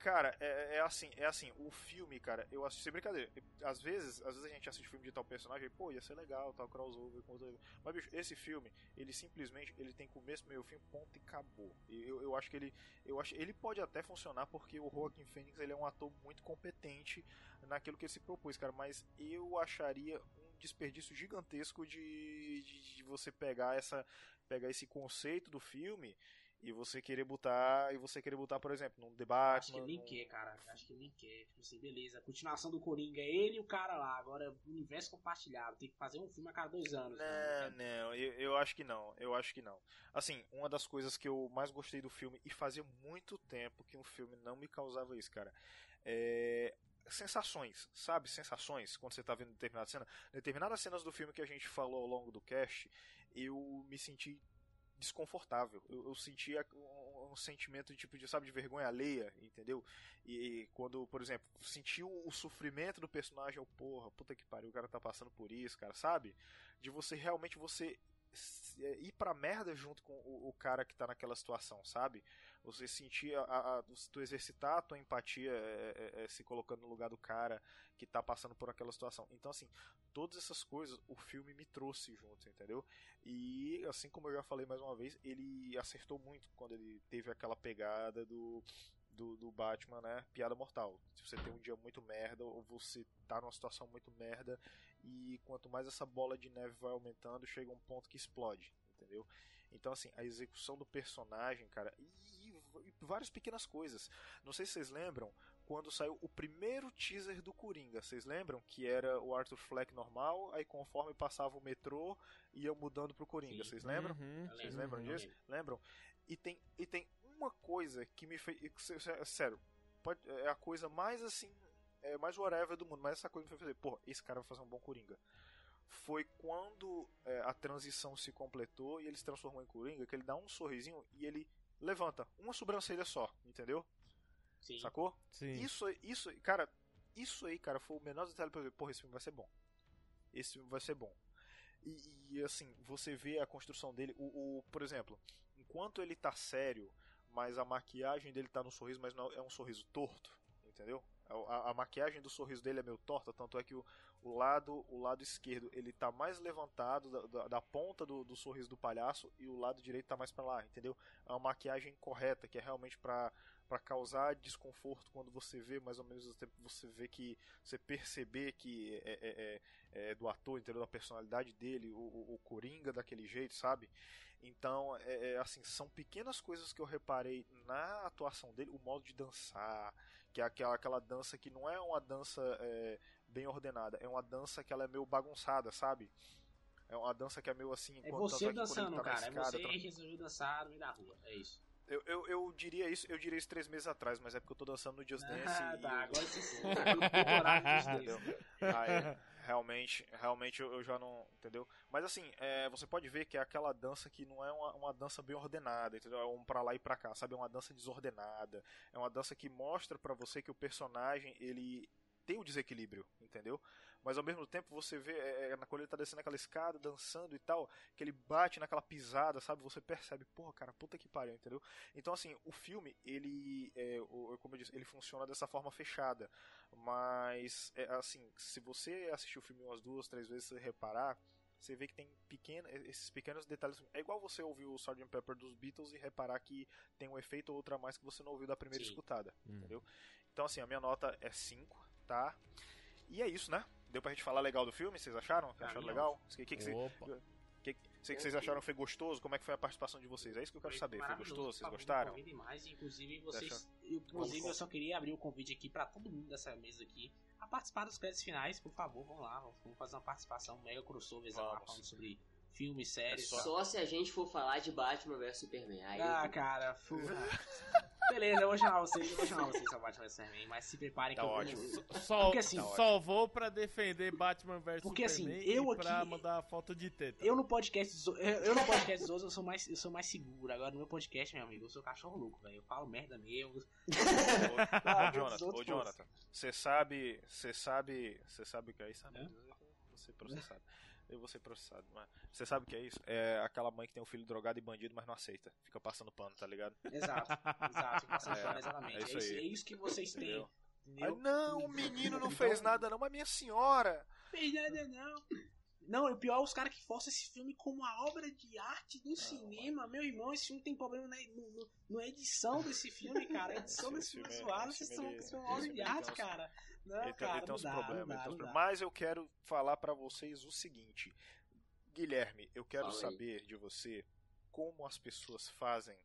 Cara, é, é assim, é assim, o filme, cara, eu assisto sem brincadeira. Às vezes, às vezes a gente assiste filme de tal personagem, e, pô, ia ser legal, tal crossover com outro. Mas bicho, esse filme, ele simplesmente, ele tem começo, meio, fim, ponto e acabou. E Eu, eu acho que ele, eu acho, ele pode até funcionar porque o Joaquin Phoenix, ele é um ator muito competente naquilo que ele se propôs, cara, mas eu acharia um desperdício gigantesco de, de, de você pegar essa pegar esse conceito do filme e você querer botar, e você querer botar, por exemplo, num debate. Acho que nem quer, cara. Acho que nem quer. Tipo assim, beleza. A continuação do Coringa é ele e o cara lá. Agora, universo compartilhado. Tem que fazer um filme a cada dois anos. né? Não, não, eu, eu acho que não, eu acho que não. Assim, uma das coisas que eu mais gostei do filme, e fazia muito tempo que um filme não me causava isso, cara, é. Sensações, sabe? Sensações, quando você tá vendo determinada cena. Determinadas cenas do filme que a gente falou ao longo do cast, eu me senti desconfortável. Eu, eu sentia um, um sentimento de tipo de, sabe, de vergonha alheia, entendeu? E, e quando, por exemplo, senti o, sofrimento do personagem, eu, porra, puta que pariu, o cara tá passando por isso, cara, sabe? De você realmente você ir pra merda junto com o, o cara que tá naquela situação, sabe? Você sentir a, a, a- tu exercitar a tua empatia é, é, é, se colocando no lugar do cara que tá passando por aquela situação. Então, assim, todas essas coisas o filme me trouxe junto, entendeu? E assim como eu já falei mais uma vez, ele acertou muito quando ele teve aquela pegada do, do, do Batman, né? Piada mortal. Se você tem um dia muito merda, ou você tá numa situação muito merda, e quanto mais essa bola de neve vai aumentando, chega um ponto que explode, entendeu? Então, assim, a execução do personagem, cara, e, e- várias pequenas coisas. Não sei se vocês lembram, quando saiu o primeiro teaser do Coringa, vocês lembram? Que era o Arthur Fleck normal, aí conforme passava o metrô, ia mudando pro Coringa, vocês lembram? Uhum. Vocês lembram eu disso? Lembram? E tem, e tem uma coisa que me fez. Sério, pode- é a coisa mais assim. É mais whatever do mundo, mas essa coisa me fez fazer, pô, esse cara vai fazer um bom Coringa. Foi quando é, a transição se completou e ele se transformou em Coringa, que ele dá um sorrisinho e ele levanta uma sobrancelha só, entendeu? Sim. Sacou? Sim. Isso, isso, cara, isso aí, cara, foi o menor detalhe pra eu ver, porra, esse filme vai ser bom. Esse filme vai ser bom. E, e, assim, você vê a construção dele, o, o- por exemplo, enquanto ele tá sério, mas a maquiagem dele tá no sorriso, mas não é um sorriso torto, entendeu? A, a- maquiagem do sorriso dele é meio torta, tanto é que o, o lado o lado esquerdo ele tá mais levantado da, da- da ponta do, do sorriso do palhaço e o lado direito tá mais pra lá, entendeu? É uma maquiagem correta, que é realmente pra para causar desconforto quando você vê, mais ou menos você vê que você perceber que é, é- é- é do ator, entendeu? Da personalidade dele, o, o- o Coringa daquele jeito, sabe? Então, é, é, assim, são pequenas coisas que eu reparei na atuação dele, o modo de dançar, que é aquela, aquela dança que não é uma dança é, bem ordenada, é uma dança que ela é meio bagunçada, sabe? É uma dança que é meio assim. É enquanto- você ele dançando, tá cara. É escada, você tra- que resolveu dançar no meio da rua. É isso. eu, eu, eu diria isso, eu diria isso três meses atrás, mas é porque eu tô dançando no Just Dance Ah, e tá. eu- Agora você pelo horário dos Entendeu? Realmente, realmente eu, eu já não. Entendeu? Mas assim, é, você pode ver que é aquela dança que não é uma, uma dança bem ordenada, entendeu? É um pra lá e pra cá, sabe? É uma dança desordenada. É uma dança que mostra pra você que o personagem, ele tem o desequilíbrio, entendeu? Mas ao mesmo tempo você vê, é, é, quando ele tá descendo aquela escada, dançando e tal, que ele bate naquela pisada, sabe? Você percebe, porra, cara, puta que pariu, entendeu? Então, assim, o filme, ele, é, o- como eu disse, ele funciona dessa forma fechada. Mas, é, assim, se você assistir o filme umas duas, três vezes, você reparar, você vê que tem pequeno, esses pequenos detalhes. É igual você ouvir o Sgt. Pepper dos Beatles e reparar que tem um efeito ou outra a mais que você não ouviu da primeira Sim. escutada, Hum. entendeu? Então, assim, a minha nota é 5, tá? E é isso, né? Deu pra gente falar legal do filme? Vocês acharam? Pra acharam legal? O que, que, que, cê- Opa. que, que vocês acharam que foi gostoso? Como é que foi a participação de vocês? É isso que eu quero Foi saber. Foi gostoso? Vocês gostaram? me convidem mais, inclusive vocês. Inclusive, eu só queria abrir o convite aqui pra todo mundo dessa mesa aqui a participar dos créditos finais, por favor, vamos lá, vamos fazer uma participação mega crossover falando sobre filmes, séries. É só-. Só se a gente for falar de Batman vs Superman. Aí Ah, eu- cara, porra. Beleza, eu vou chamar vocês, eu vou chamar vocês pra Batman vs Superman, mas se preparem Tá que eu vou- ótimo. Só, Porque assim- só vou pra defender Batman vs Porque assim, eu e pra aqui- mandar foto de teta. Eu no podcast dos- eu, eu no podcast dos outros eu sou mais eu sou mais seguro. Agora no meu podcast, meu amigo, eu sou cachorro louco, velho. Eu falo merda mesmo. Ô, Ah, ô, Jonathan, ô, Jonathan, você sabe, você sabe, você sabe o que é isso? Vou ser processado. Eu vou ser processado, mas você sabe o que é isso? É aquela mãe que tem um filho drogado e bandido, mas não aceita. Fica passando pano, tá ligado? Exato, exato, passando É, pano, exatamente. é É isso isso, aí. é isso que vocês têm. Entendeu? Aí, não, o menino não fez nada não, mas minha senhora. fez nada, não. Não, o pior é os caras que forçam esse filme como uma obra de arte do cinema. Meu irmão, esse filme tem problema na, no- no- na edição desse filme, cara. A edição Esse desse filme é é- zoada. esse Vocês estão isso é uma obra de arte, uns- cara. Não, ele, tem, cara, ele tem uns problemas. Mas eu quero falar pra vocês o seguinte. Guilherme, eu quero Fala aí. saber de você como as pessoas fazem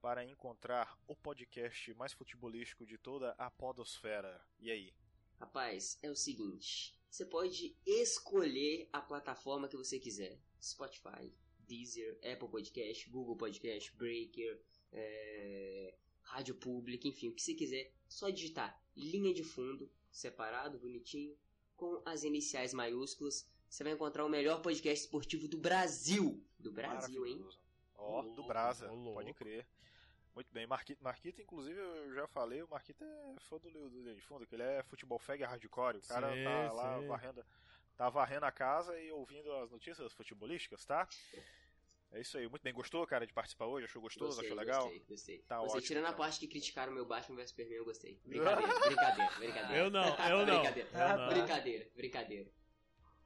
para encontrar o podcast mais futebolístico de toda a podosfera? E aí? Rapaz, é o seguinte: você pode escolher a plataforma que você quiser: Spotify, Deezer, Apple Podcast, Google Podcast, Breaker, é, Rádio Pública, enfim, o que você quiser. Só digitar linha de fundo, separado, bonitinho, com as iniciais maiúsculas. Você vai encontrar o melhor podcast esportivo do Brasil. Do Brasil, hein? Ó, Ô, do Brasa, pode crer. Muito bem, Marquito, Marquito, inclusive, eu já falei, o Marquito é fã do, do Linha de Fundo, que ele é futebol fag hardcore, o cara Sim, tá lá sim. varrendo, tá varrendo a casa e ouvindo as notícias futebolísticas, tá? É isso aí, muito bem, gostou, cara, de participar hoje? Achou gostoso? Gostei, achou legal? Gostei, gostei. Tá gostei. ótimo, Tirando a então. parte que criticaram meu Batman vs Superman, eu gostei. Brincadeira, brincadeira, brincadeira. Eu não, eu não. Brincadeira, Eu não. brincadeira, brincadeira.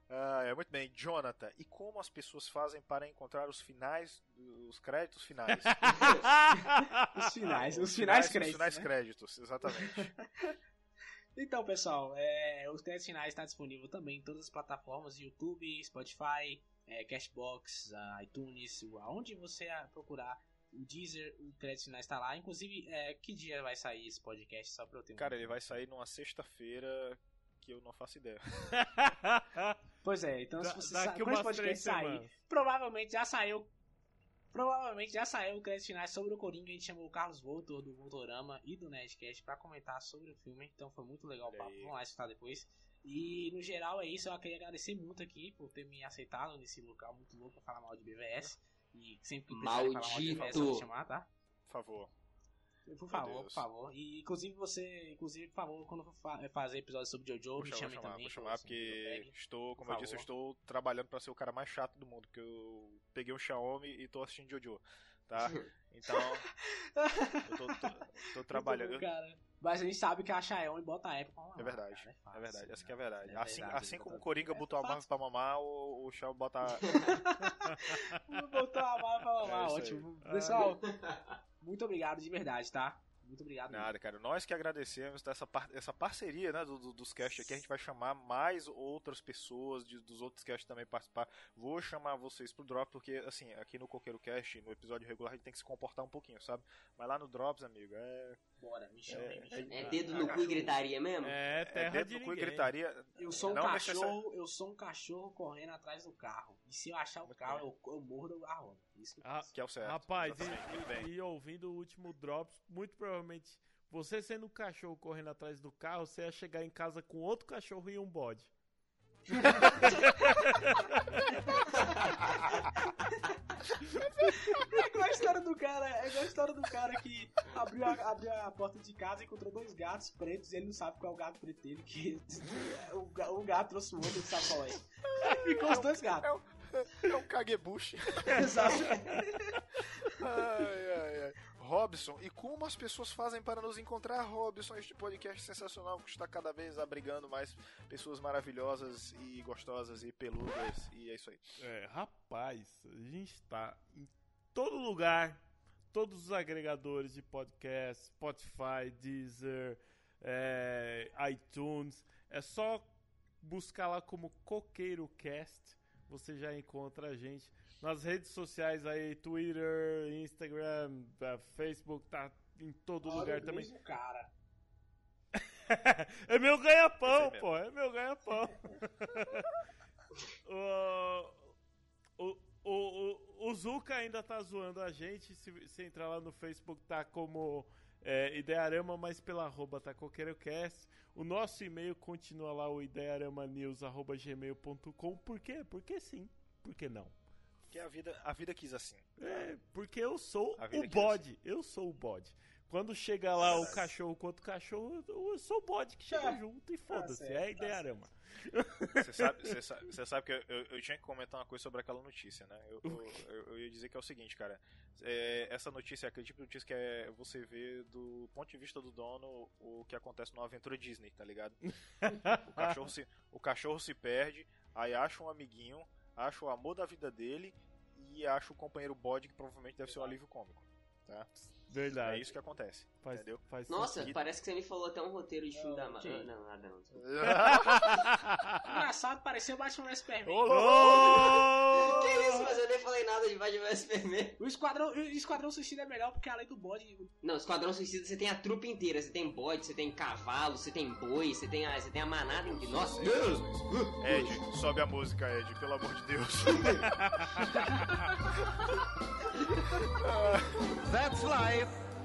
Ah, é, muito bem, Jonathan, e como as pessoas fazem para encontrar os finais, os créditos finais? Os finais, os finais Os créditos. finais né? créditos, exatamente. Então, pessoal, é, os créditos finais está disponível também em todas as plataformas: YouTube, Spotify, é, Cashbox, iTunes, aonde você procurar. O Deezer, o crédito finais está lá. Inclusive, é, que dia vai sair esse podcast? Só pra eu ter um- Cara, ele vai sair numa sexta-feira que eu não faço ideia. Pois é, então se Da- você daqui sa... quando esse podcast sair, semanas. provavelmente já saiu. Provavelmente já saiu o crédito finais sobre o Coringa. A gente chamou o Carlos Voltor do Voltorama e do Nerdcast pra comentar sobre o filme. Então foi muito legal o papo. Vamos lá escutar depois. E no geral é isso. Eu queria agradecer muito aqui por ter me aceitado nesse local muito louco pra falar mal de BVS. E sempre que precisarem falar mal de BVS, Maldito. eu vou chamar, tá? Por favor. Por favor, por favor. E inclusive você, inclusive, por favor, quando for fa- fazer episódio sobre Jojo, me chame também. vou chamar eu- porque estou, como eu disse, eu estou trabalhando para ser o cara mais chato do mundo, porque eu peguei um Xiaomi e tô assistindo Jojo, tá? Então, eu tô, tô- tô trabalhando. Mas a gente sabe que a Xiaomi bota a Apple pra mamar, É verdade, cara, é fácil, verdade, essa né? que é a verdade. É assim verdade, assim como o Coringa é botou a fácil. pra mamar, o, o Xiaomi bota. Botou a barba pra mamar, É isso ótimo. Pessoal, muito obrigado de verdade, tá? Muito obrigado. mesmo. Nada, cara. Nós que agradecemos dessa par essa parceria, né, do, do- dos casts aqui. A gente vai chamar mais outras pessoas de- dos outros casts também participar. Vou chamar vocês pro Drop, porque, assim, aqui no Coqueiro Cast, no episódio regular, a gente tem que se comportar um pouquinho, sabe? Mas lá no Drops, amigo, é. Bora, me chama me chama. É dedo no cu e gritaria mesmo? É É terra dentro de do cu e gritaria. Eu sou um Não cachorro, eu sou um cachorro correndo atrás do carro. E se eu achar o Muito carro, bem. eu, eu morro a roda. Isso que Ah. Que é o certo. Rapaz, e, e ouvindo o último Drops, muito provavelmente você sendo um cachorro correndo atrás do carro, você ia chegar em casa com outro cachorro e um bode. É igual a história do cara, é igual a história do cara que abriu a, abriu a porta de casa e encontrou dois gatos pretos e ele não sabe qual é o gato preto dele, que o, o gato trouxe o outro e não sabe qual é. Ficou os dois gatos. É um caguebuche. Exato. ai, ai, ai. Robson, e como as pessoas fazem para nos encontrar, Robson? Este podcast sensacional que está cada vez abrigando mais pessoas maravilhosas e gostosas e peludas. E é isso aí. É, rapaz, a gente tá em todo lugar, todos os agregadores de podcast, Spotify, Deezer, é, iTunes. É só buscar lá como Coqueiro Cast, você já encontra a gente. Nas redes sociais aí, Twitter, Instagram, eh, Facebook, tá em todo Olha lugar também. mesmo cara. é meu ganha-pão, aí pô. É meu ganha-pão. o, o, o, o, o Zuka ainda tá zoando a gente. Se, se entrar lá no Facebook, tá como é, Idearama, mas pela arroba tá CoqueiroCast. O nosso e-mail continua lá, o idearamanews.gmail.com. Por quê? Porque sim. Por que não? Porque a vida, a vida quis assim. É, porque eu sou o bode. Eu sou o bode. Quando chega lá o Verdade. cachorro com outro cachorro, eu sou o bode que chega Tá. junto e foda-se. certo, é a tá idearama. Você sabe, você sabe, você sabe que eu, eu- eu tinha que comentar uma coisa sobre aquela notícia, né? Eu, eu, eu- eu ia dizer que é o seguinte, cara. É, essa notícia é aquele tipo de notícia que é você vê do ponto de vista do dono o que acontece numa aventura Disney, tá ligado? O cachorro se, o cachorro se perde, aí acha um amiguinho, acha o amor da vida dele e acha o companheiro bode que provavelmente deve ser um alívio cômico. Tá? Verdade. É isso que acontece. Faz, entendeu? faz Nossa, sentido. parece que você me falou até um roteiro de filme da. Marvel. Não, nada não. Engraçado, pareceu Batman vs Superman. Ô, Ô! Que isso, mas eu nem falei nada de Batman vs Superman. O Esquadrão, o Esquadrão Suicida é melhor porque além do bode. Não, Esquadrão Suicida você tem a trupe inteira. Você tem bode, você tem cavalo, você tem boi, você tem a, você tem a manada. Nossa, Deus! Ed, sobe a música, Ed, pelo amor de Deus. That's life.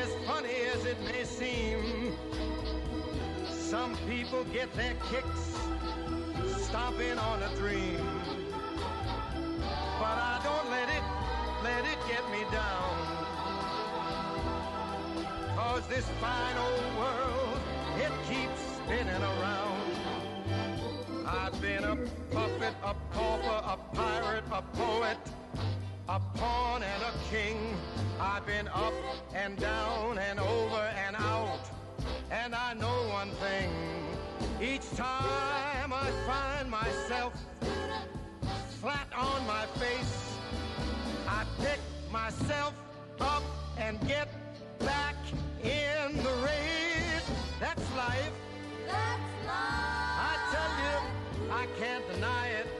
as funny as it may seem, some people get their kicks stomping on a dream. But I don't let it, let it get me down. Cause this fine old world, it keeps spinning around. I've been a puppet, a pauper, a pirate, a poet, a pawn and a king. I've been up and down and over and out. And I know one thing. Each time I find myself flat on my face, I pick myself up and get back in the race. That's life. That's life. I tell you, I can't deny it.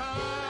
time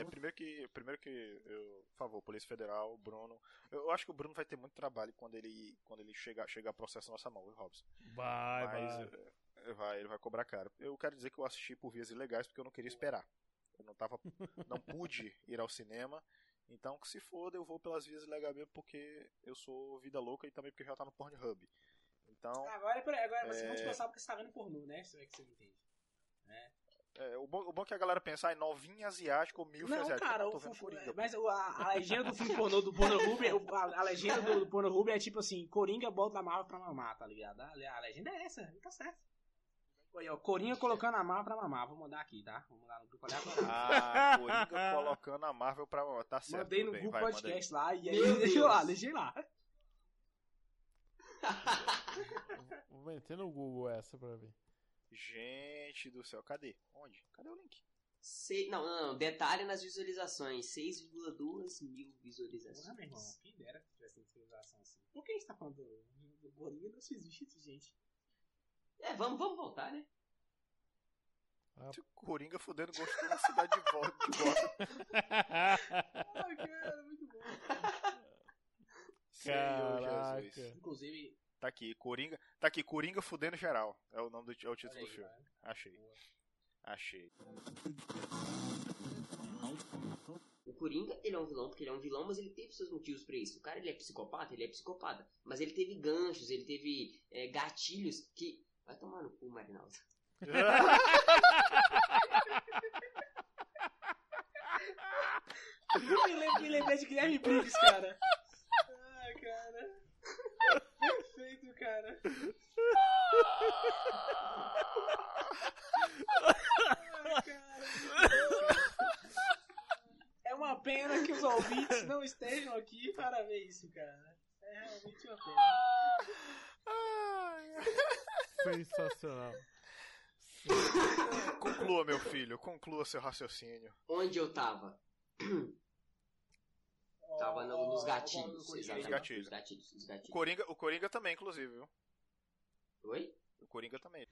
é, primeiro que, primeiro que eu, por favor, Polícia Federal, Bruno. Eu, eu acho que o Bruno vai ter muito trabalho quando ele, quando ele chegar, chegar processo na nossa mão, viu, Robson? Vai, Mas vai. é, vai, ele vai cobrar caro. Eu quero dizer que eu assisti por vias ilegais porque eu não queria esperar. Eu não tava, não pude ir ao cinema. Então, que se foda, eu vou pelas vias ilegais mesmo porque eu sou vida louca e também porque já tá no Pornhub. Então, Agora, agora você É. não te pensar porque você tá vendo pornô, né? Isso é que você não entende. É, o, bom, o bom é que a galera pensar em novinha asiática ou milf Não, asiática. cara, eu tô vendo o- Coringa. mas o- a, a legenda do filme pornô do Pornhub, é- a, a legenda do, do Pornhub é tipo assim, Coringa bota a Marvel pra mamar, tá ligado? A, a legenda é essa, tá certo. Olha, ó, Coringa colocando a Marvel pra mamar, vou mandar aqui, tá? Vou mandar no grupo aleatório. Ah, Coringa colocando a Marvel pra. Tá certo. Mandei no grupo podcast lá e aí Meu deixei lá, deixei lá. Vou meter no Google essa pra ver. Gente do céu, cadê? Onde? Cadê o link? Sei- não, não, não. Detalhe nas visualizações: 6,2 mil visualizações. Porra, meu irmão, quem dera que tivesse civilização assim. Por que a gente tá falando do, do Coringa? Não se existe isso, gente. É, vamos, vamos voltar, né? Coringa fudendo gosto da cidade de volta. Ai, cara, muito bom. Senhor Caraca. Jesus. Inclusive, Tá aqui, Coringa. Tá aqui, Coringa fudendo geral. É o nome do é o título olha do aí, filme. cara. Achei. Boa. Achei. O Coringa, ele é um vilão porque ele é um vilão, mas ele teve seus motivos pra isso. O cara, ele é psicopata, ele é psicopata. Mas ele teve ganchos, ele teve é, gatilhos que... Vai tomar no cu, Marinaldo. Me lembrei de Guilherme Briggs, cara. Ah, cara. Perfeito, cara. Ai, cara. É uma pena que os ouvintes não estejam aqui para ver isso, cara. É realmente uma pena. Sensacional. Conclua, meu filho, conclua seu raciocínio. Onde eu tava? Tava no- nos Ó, gatilhos, exatamente. gatilhos. Os gatilhos, os O gatilhos. Coringa, o Coringa também, inclusive, viu? Oi? O Coringa também.